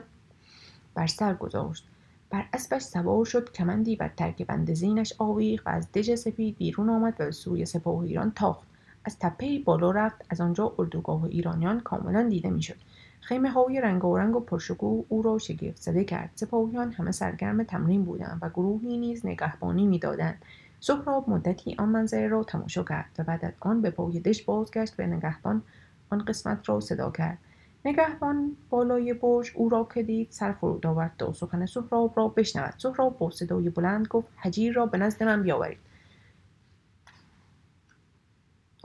S1: بر سر گذاشت. بر اسبش سوار شد کمندی بر ترک بند زینش آویخت و از دژ سپید بیرون آمد و به سوی سپاه ایران تاخت. از تپه بالا رفت. از آنجا اردوگاه ایرانیان کاملا دیده می‌شد. خیمه های رنگارنگ و پرشکوه او را شگفت زده کرد. سپاهیان همه سرگرم تمرین بودند و گروهی نیز نگهبانی می‌دادند. سهراب مدتی آن منظره را تماشا کرد و بعد از آن به پای دش بازگشت و نگهبان. آن قسمت را صدا کرد. نگهبان بالای برج او را که دید سر فرود آورد تا سخن سهراب را بشنود. سهراب با صدای بلند گفت حجیر را به نزد من بیاورید.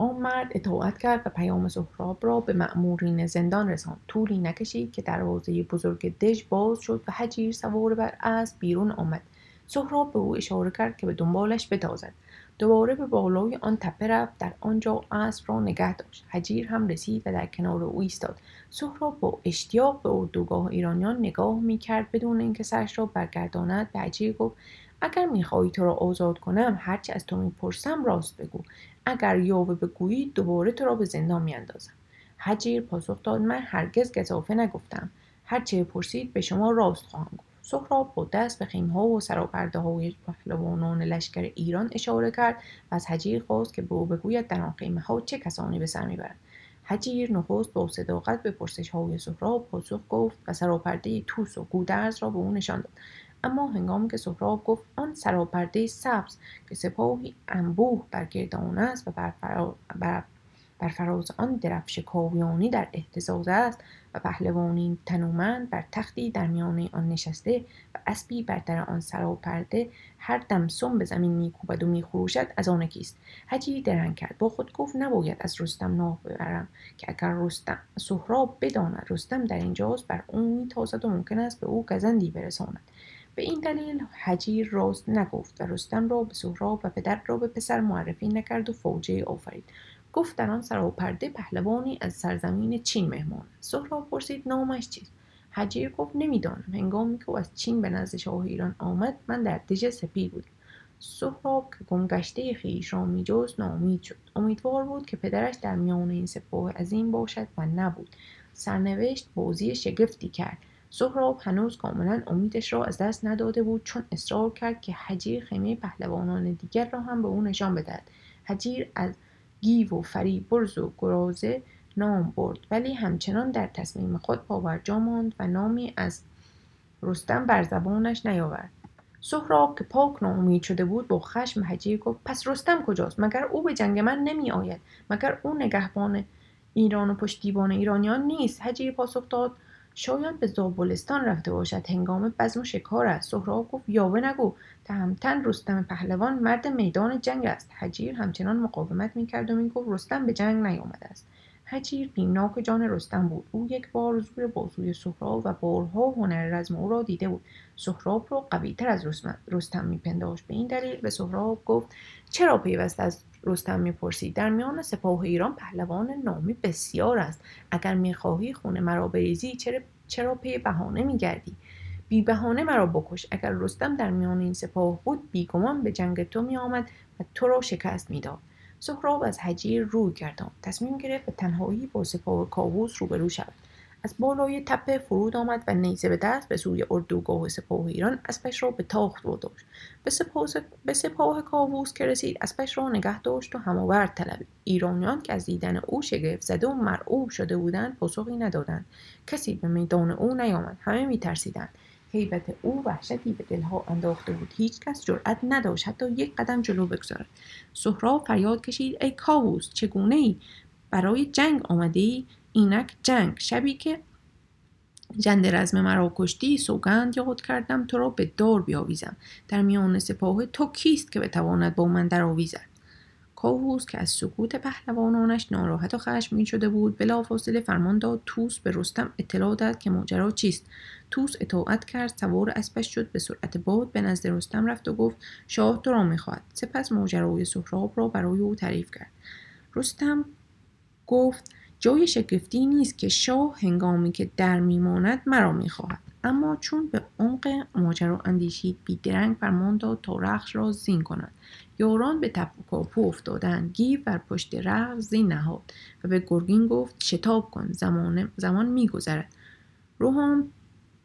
S1: آن مرد اطاعت کرد و پیام سهراب را به مأمورین زندان رساند. طولی نکشید که دروازه بزرگ دژ باز شد و حجیر سوار بر اسب بیرون آمد. سهراب به او اشاره کرد که به دنبالش بتازد. دوباره به بالای آن تپه رفت در آنجا اسب را نگه داشت. حجیر هم رسید و در کنار او ایستاد. سهراب با اشتیاق به اردوگاه ایرانیان نگاه می‌کرد بدون اینکه سرش را برگرداند به حجیر گفت اگر می‌خواهی تو را آزاد کنم هرچه از تو می‌پرسم راست بگو. اگر یاوه بگویی دوباره تو را به زندان میاندازم. حجیر پاسخ داد من هرگز گزافه نگفتم. هرچه پرسید به شما راست خواهم گفت. سهراب با دست به خیمها و سراپرده های پهلوانان لشکر ایران اشاره کرد و از حجیر خواست که به او بگوید در آن خیمه ها چه کسانی به سر می‌برند. حجیر نخست با صداقت به پرسش های سهراب پاسخ گفت و سراپرده توس و گودرز را به او نشان داد. اما هنگامی که سهراب گفت آن سراپرده سبز که سپاهی انبوه بر گرد است و بر, بر بر فراز آن درفش کاویانی در احتزاز است و پهلوانی تنومند بر تختی در میانه آن نشسته و اسبی بر در آن سراپرده هر دم سم به زمین میکوبد و میخروشد از آن کیست؟ حجی درنگ کرد. با خود گفت نباید از رستم ناه ببرم که اگر رستم سهراب بداند رستم در اینجاست بر او میتازد و ممکن است به او گزندی برساند. به این دلیل حجیر راست نگفت و رستم را به سهراب و پدر را به پسر معرفی نکرد و فوجه آفرید. گفت در آن سراپرده پهلوانی از سرزمین چین مهمان سهراب پرسید نامش چیست؟ حجیر گفت نمی‌دانم. هنگامی که او از چین به نزد شاه ایران آمد من در دژ سپید بودم. سهراب که گمگشته خویش را میجست ناامید شد. امیدوار بود که پدرش در میان این سپاه عظیم باشد و نبود. سرنوشت بازی شگفتی کرد. سهراب هنوز کاملا امیدش را از دست نداده بود چون اصرار کرد که حجیر خیمه پهلوانان دیگر را هم به او نشان بدهد. حجیر از گیو و فری برز و گرازه نام برد ولی همچنان در تصمیم خود پاورجا ماند و نامی از رستم بر زبانش نیاورد. سهراب که پاک ناامید شده بود با خشم حجیر گفت پس رستم کجاست؟ مگر او به جنگ من نمی آید مگر او نگهبان ایران و پشتیبان ایرانیان نیست؟ حجیر پاسخ داد شاید به زابلستان رفته باشد. هنگام بزم و شکار است. سهراب گفت یاوه نگو. تهمتن رستم پهلوان مرد میدان جنگ است. حجیر همچنان مقاومت می‌کرد و می‌گفت رستم به جنگ نیامده است. حجیر بیمناک جان رستم بود. او یک بار زور بازوی سهراب و بارها هنر رزم او را دیده بود. سهراب را قویتر از رستم میپنداشت. به این دلیل به سهراب گفت چرا پیوست از رستم می‌پرسید در میان سپاه ایران پهلوان نامی بسیار است. اگر می‌خواهی خونه مرا بریزی چرا چرا پی بهانه میگردی؟ بی بهانه مرا بکش. اگر رستم در میان این سپاه بود بیگمان به جنگ تو میآمد و تو را شکست می‌داد. سهراب از حجیر روی گرداند. تصمیم گرفت به تنهایی با سپاه کاووس روبرو شود. از بالای تپه فرود آمد و نیزه به دست به سوی اردوگاه سپاه ایران اسبش را به تاخت واداشت به سپاه, به سپاه کاووس که رسید اسبش را نگه داشت و هماورد طلبید. ایرانیان که از دیدن او شگفت زده و مرعوب شده بودند پاسخی ندادند. کسی به میدان او نیامد. همه میترسیدند. هیبت او وحشتی به دلها انداخته بود. هیچ کس جرأت نداشت حتی یک قدم جلو بگذارد. سهراب فریاد کشید ای کاووس چگونه ای برای جنگ آمده ای؟ اینک جنگ. شبی که جند رزم مرا کشتی سوگند یاد کردم تو را به دار بیاویزم. در میان سپاه تو کیست که بتواند با من درآویزد؟ کاووس که از سکوت پهلوانانش ناراحت و خشمگین شده بود بلافاصله فرمان داد توس به رستم اطلاع داد که ماجرا چیست. توس اطاعت کرد سوار اسبش شد به سرعت باد به نزد رستم رفت و گفت شاه تو را می‌خواهد. سپس ماجرای سهراب را برای او تعریف کرد. رستم گفت جای شگفتی نیست که شاه هنگامی که در میماند مرا می‌خواهد. اما چون به عمق ماجرا اندیشید بیدرنگ فرمان داد تا رخش را زین کند. یاران به تپوکاپو افتادند. گیو بر پشت رخش زین نهاد و به گرگین گفت شتاب کن زمان, زمان میگذرد. روحان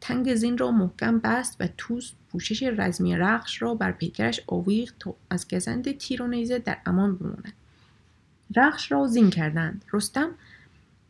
S1: تنگ زین را محکم بست و توس پوشش رزمی رخش را بر پیکرش آویخت تا از گزند تیر و نیزه در امان بماند. رخش را زین کردند. رستم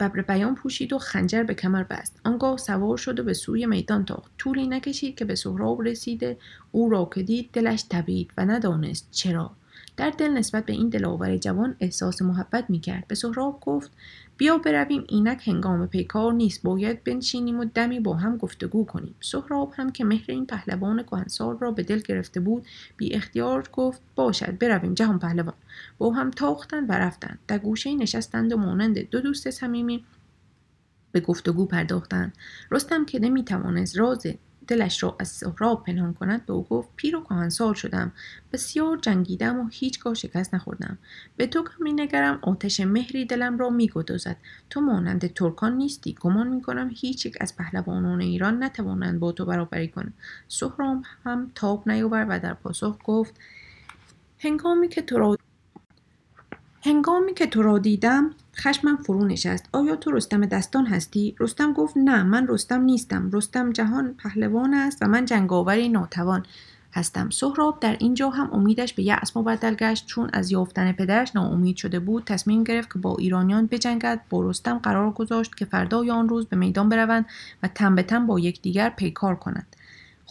S1: ببر بیان پوشید و خنجر به کمر بست. آنگاه سوار شد و به سوی میدان تاخت. طولی نکشید که به سهراب رسیده او را که دید دلش تبید و ندانست چرا. در دل نسبت به این دلاور جوان احساس محبت می‌کرد. به سهراب گفت بیا برویم اینک هنگام پیکار نیست. باید بنشینیم و دمی با هم گفتگو کنیم. سهراب هم که مهر این پهلوان کهنسال را به دل گرفته بود بی اختیار گفت باشد برویم جهان پهلوان. با هم تاختند و رفتند. در گوشه نشستند و مانند دو دوست صمیمی به گفتگو پرداختند. رستم که نمی‌توانست راز دلش را از سهراب پنهان کند به او گفت پیر و کهنسال شدم. بسیار جنگیدم و هیچگاه شکست نخوردم. به تو که نگرم آتش مهری دلم را میگدازد. تو مانند ترکان نیستی. گمان می‌کنم هیچ یک از پهلوانان ایران نتوانند با تو برابری کنند. سهراب هم تاب نیاورد و در پاسخ گفت هنگامی که تو را هنگامی که تو را دیدم خشمم فرو نشست. آیا تو رستم دستان هستی؟ رستم گفت نه من رستم نیستم. رستم جهان پهلوان است و من جنگاوری ناتوان هستم. سهراب در اینجا هم امیدش به یأس مبدل گشت. چون از یافتن پدرش ناامید شده بود تصمیم گرفت که با ایرانیان بجنگد. با رستم قرار گذاشت که فردای آن روز به میدان بروند و تن به تن با یکدیگر پیکار کنند.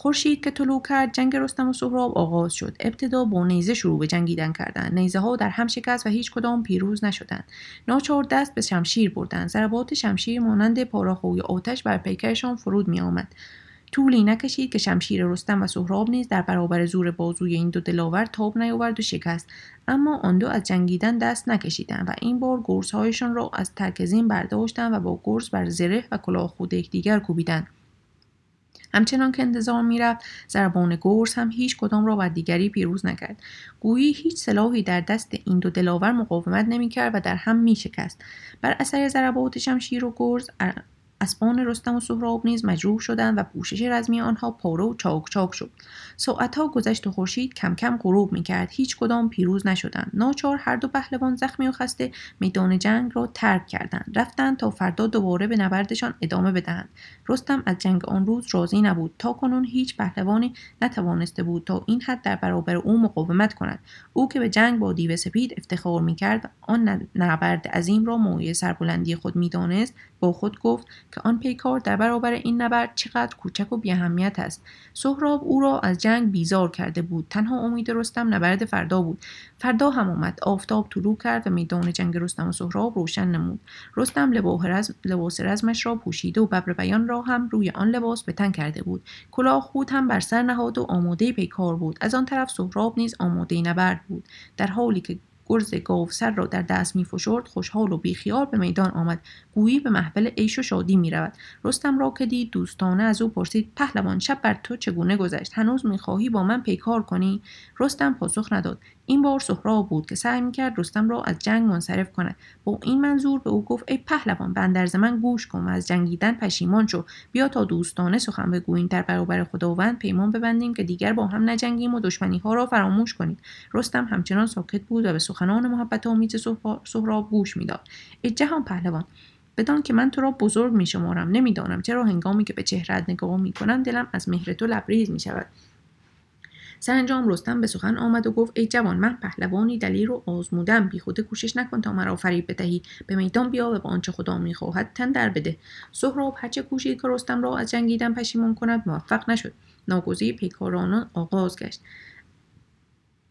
S1: خورشید که طلوع کرد جنگ رستم و سهراب آغاز شد. ابتدا با نیزه شروع به جنگیدن کردند. نیزه ها در هم شکست و هیچ کدام پیروز نشدند. ناچار دست به شمشیر بردند. ضربات شمشیر مانند پاراخوی آتش بر پیکرشان فرود می آمد طولی نکشید که شمشیر رستم و سهراب نیز در برابر زور بازوی این دو دلاور تاب نیاورد و شکست. اما آن دو از جنگیدن دست نکشیدند و این بار گرزهایشان را از ترکزین برداشتند و با گرز بر زره و کلاه خود یکدیگر کوبیدند. همچنان که انتظار می‌رفت ضربان گرز هم هیچ کدام را بر دیگری پیروز نکرد. گویی هیچ سلاحی در دست این دو دلاور مقاومت نمی‌کرد و در هم میشکست. بر اثر ضربات شمشیر و گرز اسبان رستم و سهراب نیز مجروح شدند و پوشش رزمی آنها پاره و چاک چاک شد. ساعتها گذشت و خورشید کم کم غروب می‌کرد. هیچ کدام پیروز نشدند. ناچار هر دو پهلوان زخمی و خسته میدان جنگ را ترک کردند. رفتند تا فردا دوباره به نبردشان ادامه بدهند. رستم از جنگ آن روز راضی نبود. تا کنون هیچ پهلوانی نتوانسته بود تا این حد در برابر او مقاومت کند. او که به جنگ با دیو سپید افتخار می‌کرد آن نبرد عظیم را مویه سربلندی خود می‌دانست خود گفت که آن پیکار در برابر این نبرد چقدر کوچک و بیاهمیت است. سهراب او را از جنگ بیزار کرده بود. تنها امید رستم نبرد فردا بود. فردا هم آمد. آفتاب طلوع کرد و میدان جنگ رستم و سهراب روشن نمود. رستم لباس رزمش را پوشیده و ببر بیان را هم روی آن لباس به تن کرده بود. کلاه خود هم بر سر نهاد و آماده پیکار بود. از آن طرف سهراب نیز آماده نبرد بود. در حالی که گرز سر را در دست می فشرد خوشحال و بیخیال به میدان آمد. گویی به محفل عیش و شادی می رود رستم را که دید دوستانه از او پرسید پهلوان شب بر تو چگونه گذشت؟ هنوز می‌خواهی با من پیکار کنی؟ رستم پاسخ نداد. این بار سهراب بود که سعی می‌کرد رستم را از جنگ منصرف کند با این منظور به او گفت ای پهلوان به اندرز من گوش کن و از جنگیدن پشیمان شو. بیا تا دوستانه سخن بگوییم در برابر خداوند پیمان ببندیم که دیگر با هم نجنگیم و دشمنی ها را فراموش کنیم. رستم همچنان ساکت بود و به سخنان محبت آمیز سهراب گوش می‌داد. ای جهان پهلوان بدان که من تو را بزرگ می شمارم نمی‌دانم چرا هنگامی که به چهرت نگاه می کنم دلم از مهر تو لبریز می شود سرانجام رستم به سخن آمد و گفت ای جوان من پهلوانی دلیر رو آزمودم. بیخوده کوشش نکن تا مرا فریب بدهی. به میدان بیا و با آنچه خدا می‌خواهد تن در بده. سهراب هرچه کوشید که رستم را از جنگیدن پشیمان کند موفق نشد. ناگزیر پیکارانان آغاز گشت.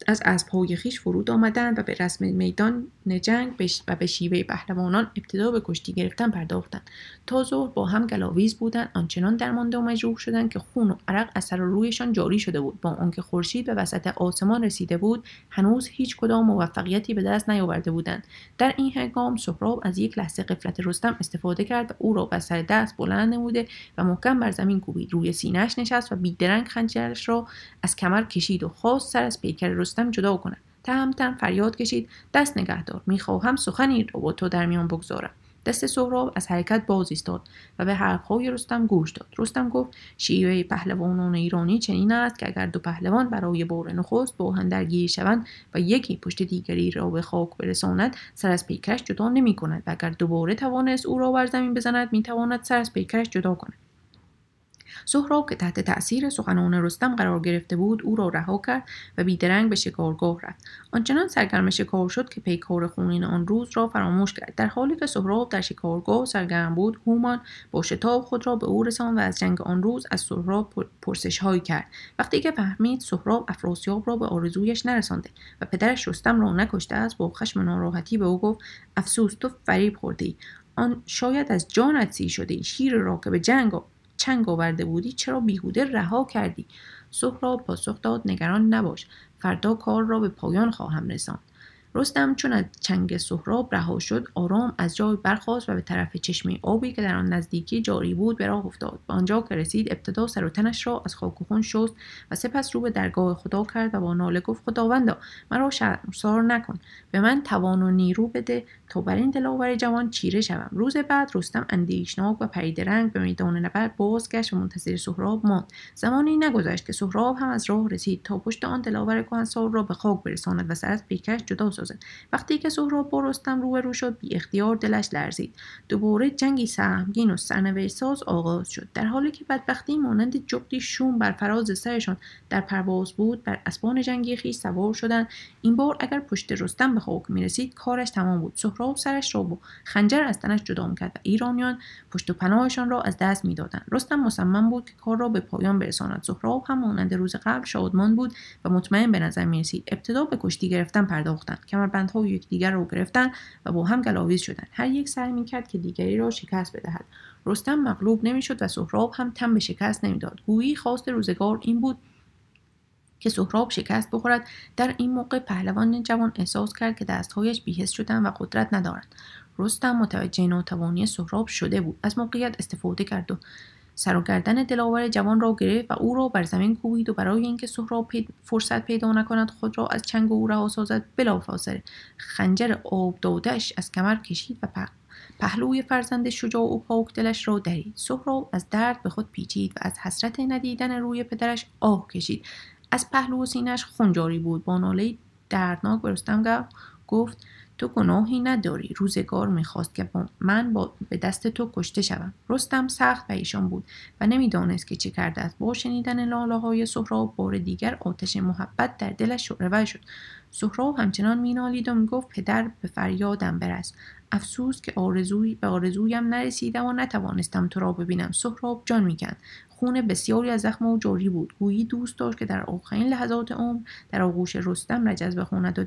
S1: از اسبهای خیش فرود آمدند و به رسم میدان جنگ و به شیوه پهلوانان ابتدا به کشتی گرفتن پرداختند. تا ظهر با هم گلاویز بودند. آنچنان درمانده و مجروح شدند که خون و عرق از سر و رویشان جاری شده بود. با آنکه خورشید به وسط آسمان رسیده بود هنوز هیچ کدام موفقیتی به دست نیاورده بودند. در این هنگام سهراب از یک لحظه قفلت رستم استفاده کرد و او را به سر دست بلند نموده و محکم بر زمین کوبید. روی سینهش نشست و بیدرنگ خنجرش را از کمر کشید و خواست سر از پیکر رستم جدا کند تهمتن فریاد کشید. دست نگهدار می‌خواهم سخنی رو با تو در میان بگذارم. دست سهراب از حرکت باز ایستاد و به حرفهای رستم گوش داد. رستم گفت شیوه پهلوانان ایرانی چنین است که اگر دو پهلوان برای بار نخست با هم درگیر شوند و یکی پشت دیگری را به خاک برساند سر از پیکرش جدا نمی کند و اگر دوباره توانست او را بر زمین بزند می تواند سر از پیکرش جدا کند. سهراب که تحت تأثیر سخنان رستم قرار گرفته بود او را رها کرد و بیدرنگ به شکارگاه رفت. آنچنان سرگرم شکار شد که پیکار خونین آن روز را فراموش کرد. در حالی که سهراب در شکارگاه سرگرم بود هومان با شتاب خود را به او رساند و از جنگ آن روز از سهراب پرسش هایی کرد. وقتی که فهمید سهراب افراسیاب را به آرزویش نرسانده و پدرش رستم را نکشته است با خشم ناراحتی به او گفت افسوس تو فریب خورده آن شاید از جانت سی شده شیر را که به جنگ چنگ آورده بودی چرا بیهوده رها کردی؟ سهراب پاسخ داد نگران نباش فردا کار را به پایان خواهم رساند. رستم چون از چنگ سهراب رها شد آرام از جای برخاست و به طرف چشمه آبی که در آن نزدیکی جاری بود به راه افتاد. به آنجا که رسید ابتدا سر و تنش را از خاک و خون شست و سپس رو به درگاه خدا کرد و با ناله گفت خداوندا مرا شرمسار نکن. به من توان و نیرو بده تا بر این دلاور جوان چیره شوم. روز بعد رستم اندیشناک و رنگ به میدان نبرد بازگشت و منتظر سهراب ماند. زمانی نگذشت که سهراب هم از راه رسید تا پشت آن دلاور کهنسال را به خاک برساند و سر از پیکرش جدا وقتی که سهراب با رستم روبرو شد بی اختیار دلش لرزید. دوباره جنگی سهمگین و سرنوشت ساز آغاز شد. در حالی که بدبختی مانند جغدی شوم بر فراز سرشان در پرواز بود بر اسبان جنگی خیش سوار شدند. این بار اگر پشت رستم به خاک می‌رسید کارش تمام بود. سهراب سرش را با خنجر از تنش جدا می‌کرد و ایرانیان پشت و پناهشان را از دست می‌دادند. رستم مصمم بود که کار را به پایان برساند. سهراب هم مانند روز قبل شادمان بود و مطمئن به نظر می‌رسید. ابتدا به کشتی گرفتن پرداختند. کمربندها و یکدیگر را گرفتن و با هم گلاویز شدند هر یک سعی می‌کرد که دیگری را شکست بدهد. رستم مغلوب نمی‌شد و سهراب هم تم به شکست نمی‌داد. گویی خواست روزگار این بود که سهراب شکست بخورد. در این موقع پهلوان جوان احساس کرد که دستهایش بیهس شدن و قدرت ندارد رستم متوجه ناتوانی سهراب شده بود. از موقعیت استفاده کرد و سر و گردن دلاور جوان را گرفت و او را بر زمین کوبید و برای اینکه سهراب فرصت پیدا نکند خود را از چنگ او رها سازد. بلافاصله خنجر آب دادش از کمر کشید و پهلوی فرزند شجاع و پاک دلش را درید. سهراب از درد به خود پیچید و از حسرت ندیدن روی پدرش آه کشید. از پهلو و جاری بود. با ناله دردناک به رستم گفت تو گناهی نداری. روزگار می‌خواست که من با به دست تو کشته شوم. رستم سخت ایشان بود و نمی‌دانست که چه کرده است. با شنیدن لاله های سهراب بار دیگر آتش محبت در دلش شعله شد. سهراب همچنان مینالید و می‌گفت پدر به فریادم برس افسوس که آرزوی به آرزویم نرسیدم و نتوانستم تو را ببینم. سهراب جان می‌کند. خون بسیاری از زخم او جاری بود. گویی دوست داشت که در آخرین لحظات عمر در آغوش رستم رجز بخواند و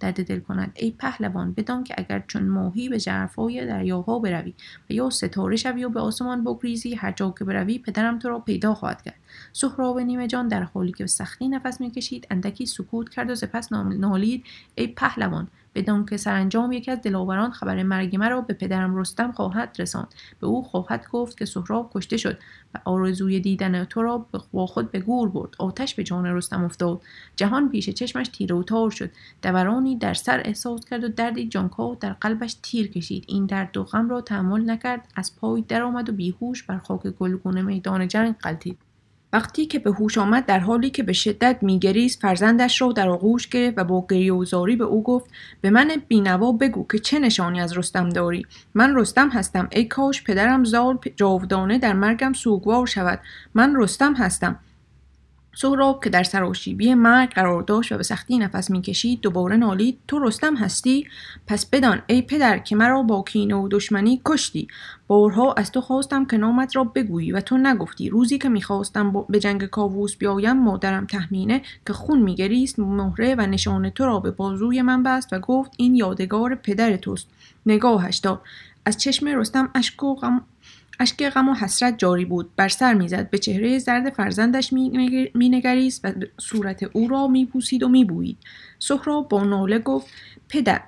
S1: درد دل کند. ای پهلوان بدان که اگر چون ماهی به ژرفای دریاها بروی و یا ستاره شوی و به آسمان بگریزی هر جا که بروی پدرم تو را پیدا خواهد کرد. سهراب نیمه جان در حالی که سختی نفس می‌کشید اندکی سکوت کرد و سپس نالید ای پهلوان بدان که سرانجام یکی از دلاوران خبر مرگ مرا به پدرم رستم خواهد رساند. به او خواهد گفت که سهراب کشته شد و آرزوی دیدن تو را با خود به گور برد. آتش به جان رستم افتاد. جهان پیش چشمش تیره و تار شد. دورانی در سر احساس کرد و دردی جانکا در قلبش تیر کشید. این درد و غم را تحمل نکرد. از پای درآمد و بیهوش بر خاک گلگونه میدان جنگ غلطید وقتی که به هوش آمد در حالی که به شدت میگریست فرزندش را در آغوش گرفت و با گریه و زاری به او گفت به من بینوا بگو که چه نشانی از رستم داری؟ من رستم هستم. ای کاش پدرم زال جاودانه در مرگم سوگوار شود. من رستم هستم. سهراب که در سراشیبی مرگ قرار داشت و به سختی نفس می‌کشید دوباره نالید. تو رستم هستی؟ پس بدان ای پدر که مرا با کینه و دشمنی کشتی. بارها از تو خواستم که نامت را بگویی و تو نگفتی. روزی که می‌خواستم به جنگ کاووس بیایم مادرم تهمینه که خون میگریست مهره و نشان تو را به بازوی من بست و گفت این یادگار پدر توست. نگاهش داد از چشم رستم اشک و غم اشک غم و حسرت جاری بود. بر سر می‌زد. به چهره زرد فرزندش مینگریست و صورت او را میپوسید و میبویید. سهراب با ناله گفت پدر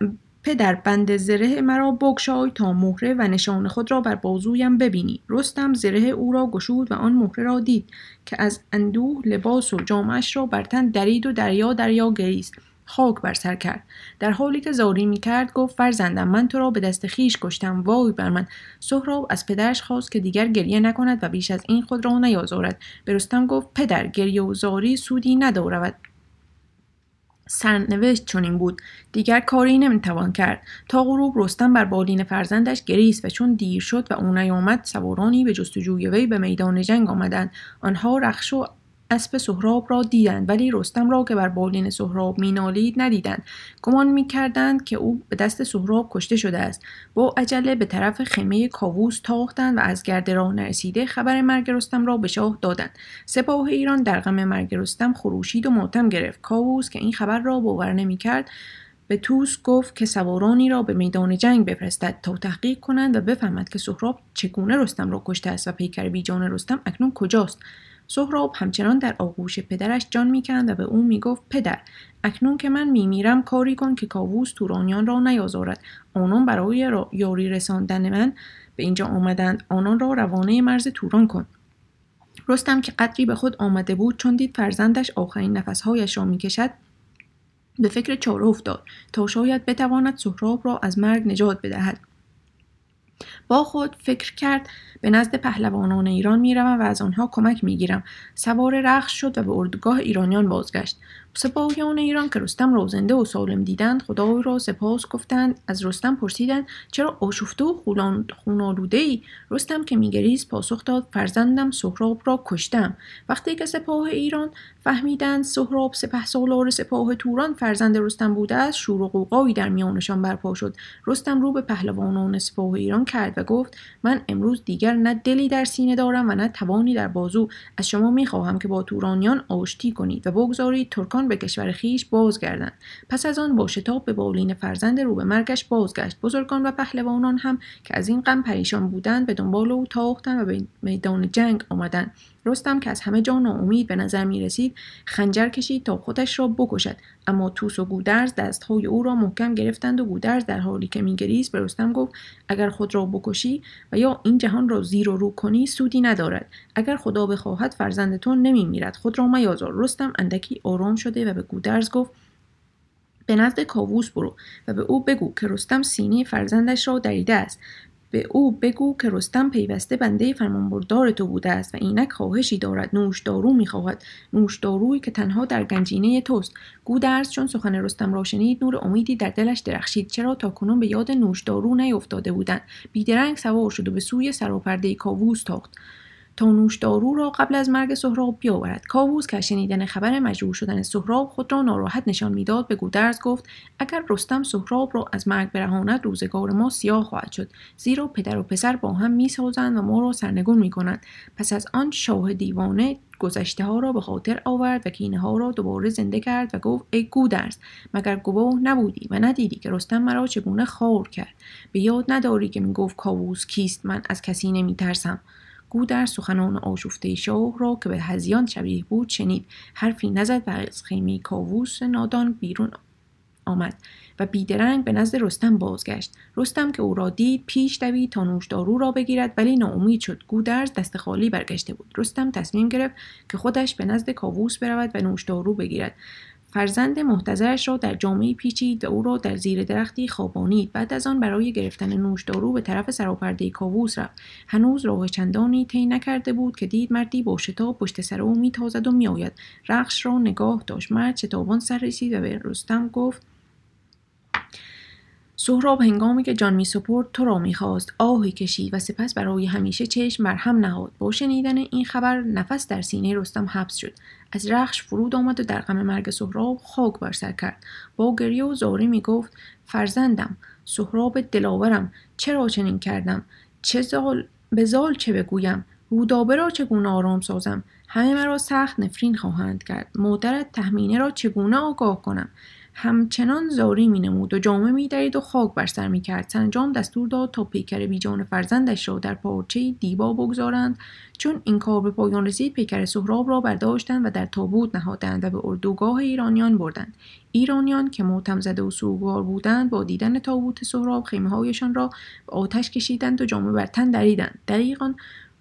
S1: پدر بند زره مرا بگشای تا مهره و نشان خود را بر بازویم ببینی. رستم زره او را گشود و آن مهره را دید که از اندوه لباس و جامعش را بر تن درید و دریا دریا گریست. خاک بر سر کرد. در حالی که زاری می کرد گفت فرزندم من تو را به دست خیش کشتم. وای بر من. سهراب از پدرش خواست که دیگر گریه نکند و بیش از این خود را نیازارد. به رستم گفت پدر گریه و زاری سودی ندارد. سرنوشت چنین بود. دیگر کاری نمی‌توان کرد. تا غروب رستم بر بالین فرزندش گریست و چون دیر شد و او نیامد سوارانی به جستجوی وی به میدان جنگ آمدند. آنها رخش و اسب سهراب را دیدند ولی رستم را که بر بالین سهراب مینالید ندیدند. گمان می‌کردند که او به دست سهراب کشته شده است. با عجله به طرف خیمه کاووس تاختند و از گرد راه نرسیده خبر مرگ رستم را به شاه دادند. سپاه ایران در غم مرگ رستم خروشید و ماتم گرفت. کاووس که این خبر را باور نمی‌کرد به توس گفت که سوارانی را به میدان جنگ بفرستد تا تحقیق کنند و بفهمد که سهراب چگونه رستم را کشته است و پیکر بیجان رستم اکنون کجاست. سهراب همچنان در آغوش پدرش جان می‌کند و به او می‌گفت پدر اکنون که من میمیرم کاری کن که کاووس تورانیان را نیازارد. آنان برای یاری رساندن من به اینجا آمدند. آنان را روانه مرز توران کن. رستم که قدری به خود آمده بود چون دید فرزندش آخرین نفسهایش را می‌کشد به فکر چاره افتاد تا شاید بتواند سهراب را از مرگ نجات بدهد. با خود فکر کرد به نزد پهلوانان ایران می‌روم و از آنها کمک می‌گیرم. سوار رخش شد و به اردوگاه ایرانیان بازگشت. سپاهیان ایران که رستم را زنده و سالم دیدند خدای را سپاس گفتند. از رستم پرسیدند چرا آشفته و خونالوده ای رستم که میگریست پاسخ داد فرزندم سهراب را کشتم. وقتی که سپاه ایران فهمیدند سهراب سپه سالار سپاه توران فرزند رستم بوده است شور و قوقایی در میانشان برپا شد. رستم رو به پهلوانان سپاه ایران کرد و گفت من امروز دیگر نه دلی در سینه دارم و نه توانی در بازو. از شما می‌خواهم که با تورانیان آشتی کنید و بگذارید ترکان به کشور خیش بازگردند. پس از آن با شتاب به بالین فرزند رو به مرگش بازگشت. بزرگان و پهلوانان هم که از این غم پریشان بودند به دنبال او تاختند و به میدان جنگ آمدند. رستم که از همه جا ناامید به نظر می رسید خنجر کشید تا خودش را بکشد. اما توس و گودرز دستهای او را محکم گرفتند و گودرز در حالی که میگریست به رستم گفت اگر خود را بکشی و یا این جهان را زیر و رو کنی سودی ندارد. اگر خدا بخواهد فرزند تو نمیمیرد. خود را میازار رستم اندکی آرام شده و به گودرز گفت به نزد کاووس برو و به او بگو که رستم سینه فرزندش را دریده است. به او بگو که رستم پیوسته بنده فرمانبردار تو بوده است و اینک خواهشی دارد. نوش دارو می‌خواهد. نوش دارویی که تنها در گنجینه توست. گودرز چون سخن رستم را شنید نور امیدی در دلش درخشید چرا تا کنون به یاد نوش دارو نیفتاده بودند. بیدرنگ سوار شد و به سوی سراپرده کاووس تاخت. تا نوشدارو را قبل از مرگ سهراب بیاورد. کاووس که شنیدن خبر مجروح شدن سهراب خود را ناراحت نشان می‌داد به گودرز گفت اگر رستم سهراب را از مرگ برهاند روزگار ما سیاه خواهد شد. زیرا پدر و پسر با هم می‌سازند و ما را سرنگون می‌کنند. پس از آن شاه دیوانه گذشته ها را به خاطر آورد و کینه ها را دوباره زنده کرد و گفت ای گودرز مگر گواه نبودی و ندیدی که رستم مرا چگونه خار کرد؟ به یاد نداری که می‌گفت کاووس کیست؟ من از کسی نمیترسم. در سخنان آشفته شاه را که به هزیان شبیه بود شنید. حرفی نزد و از خیمه کاووس نادان بیرون آمد و بیدرنگ به نزد رستم بازگشت. رستم که او را دید پیش دوید تا نوشدارو را بگیرد ولی ناامید شد. گودرز دست خالی برگشته بود. رستم تصمیم گرفت که خودش به نزد کاووس برود و نوشدارو بگیرد. فرزند محتضرش را در جامعه پیچید و او را در زیر درختی خوابانید. بعد از آن برای گرفتن نوشدارو به طرف سراپرده کاووس رفت. هنوز راه چندانی طی نکرده بود که دید مردی با شتاب پشت سر او میتازد و میآید. رخش را نگاه داشت. مرد شتابان سر رسید و به رستم گفت سهراب هنگامی که جان می سپرد تو را می‌خواست آهی کشید و سپس برای همیشه چشم مرهم نهاد. با شنیدن این خبر نفس در سینه رستم حبس شد. از رخش فرود آمد و در غم مرگ سهراب خاک بر سر کرد. با گریه و زاری می گفت فرزندم سهراب دلاورم. چرا چنین کردم؟ چه زال به زال چه بگویم؟ رودابه را چگونه آرام سازم؟ همه مرا سخت نفرین خواهند کرد. مادرت تهمینه را چگونه آگاه کنم؟ همچنان زاری می نمود و جامه می درید و خاک بر سر می کرد. سنجام دستور داد تا پیکر بیجان فرزندش را در پارچه دیبا بگذارند چون این کار به پایان رسید پیکر سهراب را برداشتند و در تابوت نهادند و به اردوگاه ایرانیان بردند. ایرانیان که موتم زده و سوگوار بودند با دیدن تابوت سهراب خیمه هایشان را به آتش کشیدند و جامه بر تن دریدند. دقیقا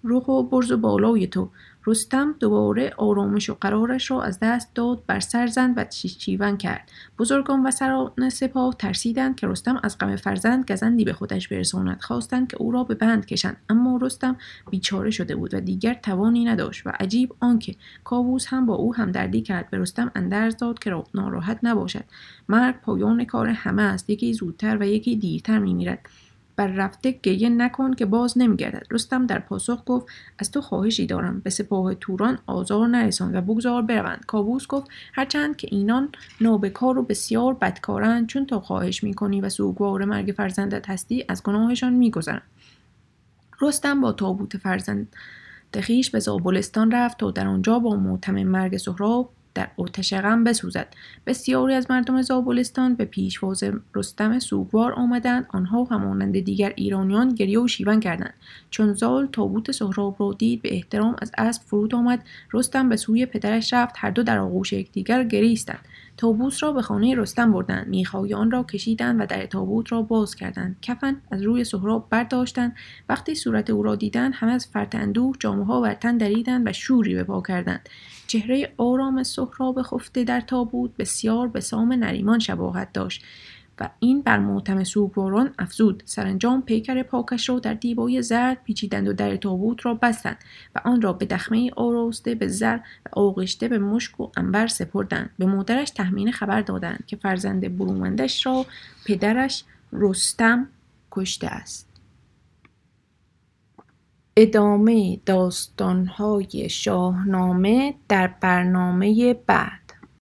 S1: رخ و برز و بالای تو. رستم دوباره آرامش و قرارش را از دست داد بر سر زند و چیچیون کرد. بزرگان و سران سپاه ترسیدند که رستم از غم فرزند گزندی به خودش برساند. خواستند که او را به بند کشند اما رستم بیچاره شده بود و دیگر توانی نداشت و عجیب آنکه کاووس هم با او همدردی کرد. به رستم اندرز داد که ناراحت نباشد. مرگ پایان کار همه است. یکی زودتر و یکی دیرتر میمیرد. بر رفته گریه نکن که باز نمیگردد. رستم در پاسخ گفت از تو خواهشی دارم. به سپاه توران آزار نرسان و بگذار بروند. کابوس گفت هرچند که اینان نابکار و بسیار بدکارند چون تو خواهش می‌کنی و سوگوار مرگ فرزندت هستی از گناهشان میگذرند رستم با تابوت فرزند خیش به زابلستان رفت تا در آنجا با معتم مرگ سهراب در آتش غم بسوزد. بسیاری از مردم زابلستان به پیشواز رستم سوگوار آمدند. آنها همانند دیگر ایرانیان گریه و شیون کردند. چون زال تابوت سهراب را دید به احترام از اسب فرود آمد. رستم به سوی پدرش رفت. هر دو در آغوش یکدیگر گریستند. تابوت را به خانه رستم بردند. میخهای آن را کشیدند و در تابوت را باز کردند. کفن از روی سهراب برداشتند. وقتی صورت او را دیدند همه از فرط اندوه جامه ها بر تن دریدند و شوری به پا کردند. چهره آرام سهراب خفته در تابوت بسیار به سام نریمان شباهت داشت. و این بر معتم سوگواران افزود. سرانجام پیکر پاکش را در دیبای زرد پیچیدند و در تابوت را بستند و آن را به دخمه آراسته به زر و آغشته به مشک و انبر سپردند. به مادرش تحمین خبر دادند که فرزند برومندش را پدرش رستم کشته است. ادامه داستانهای شاهنامه در برنامه بعد.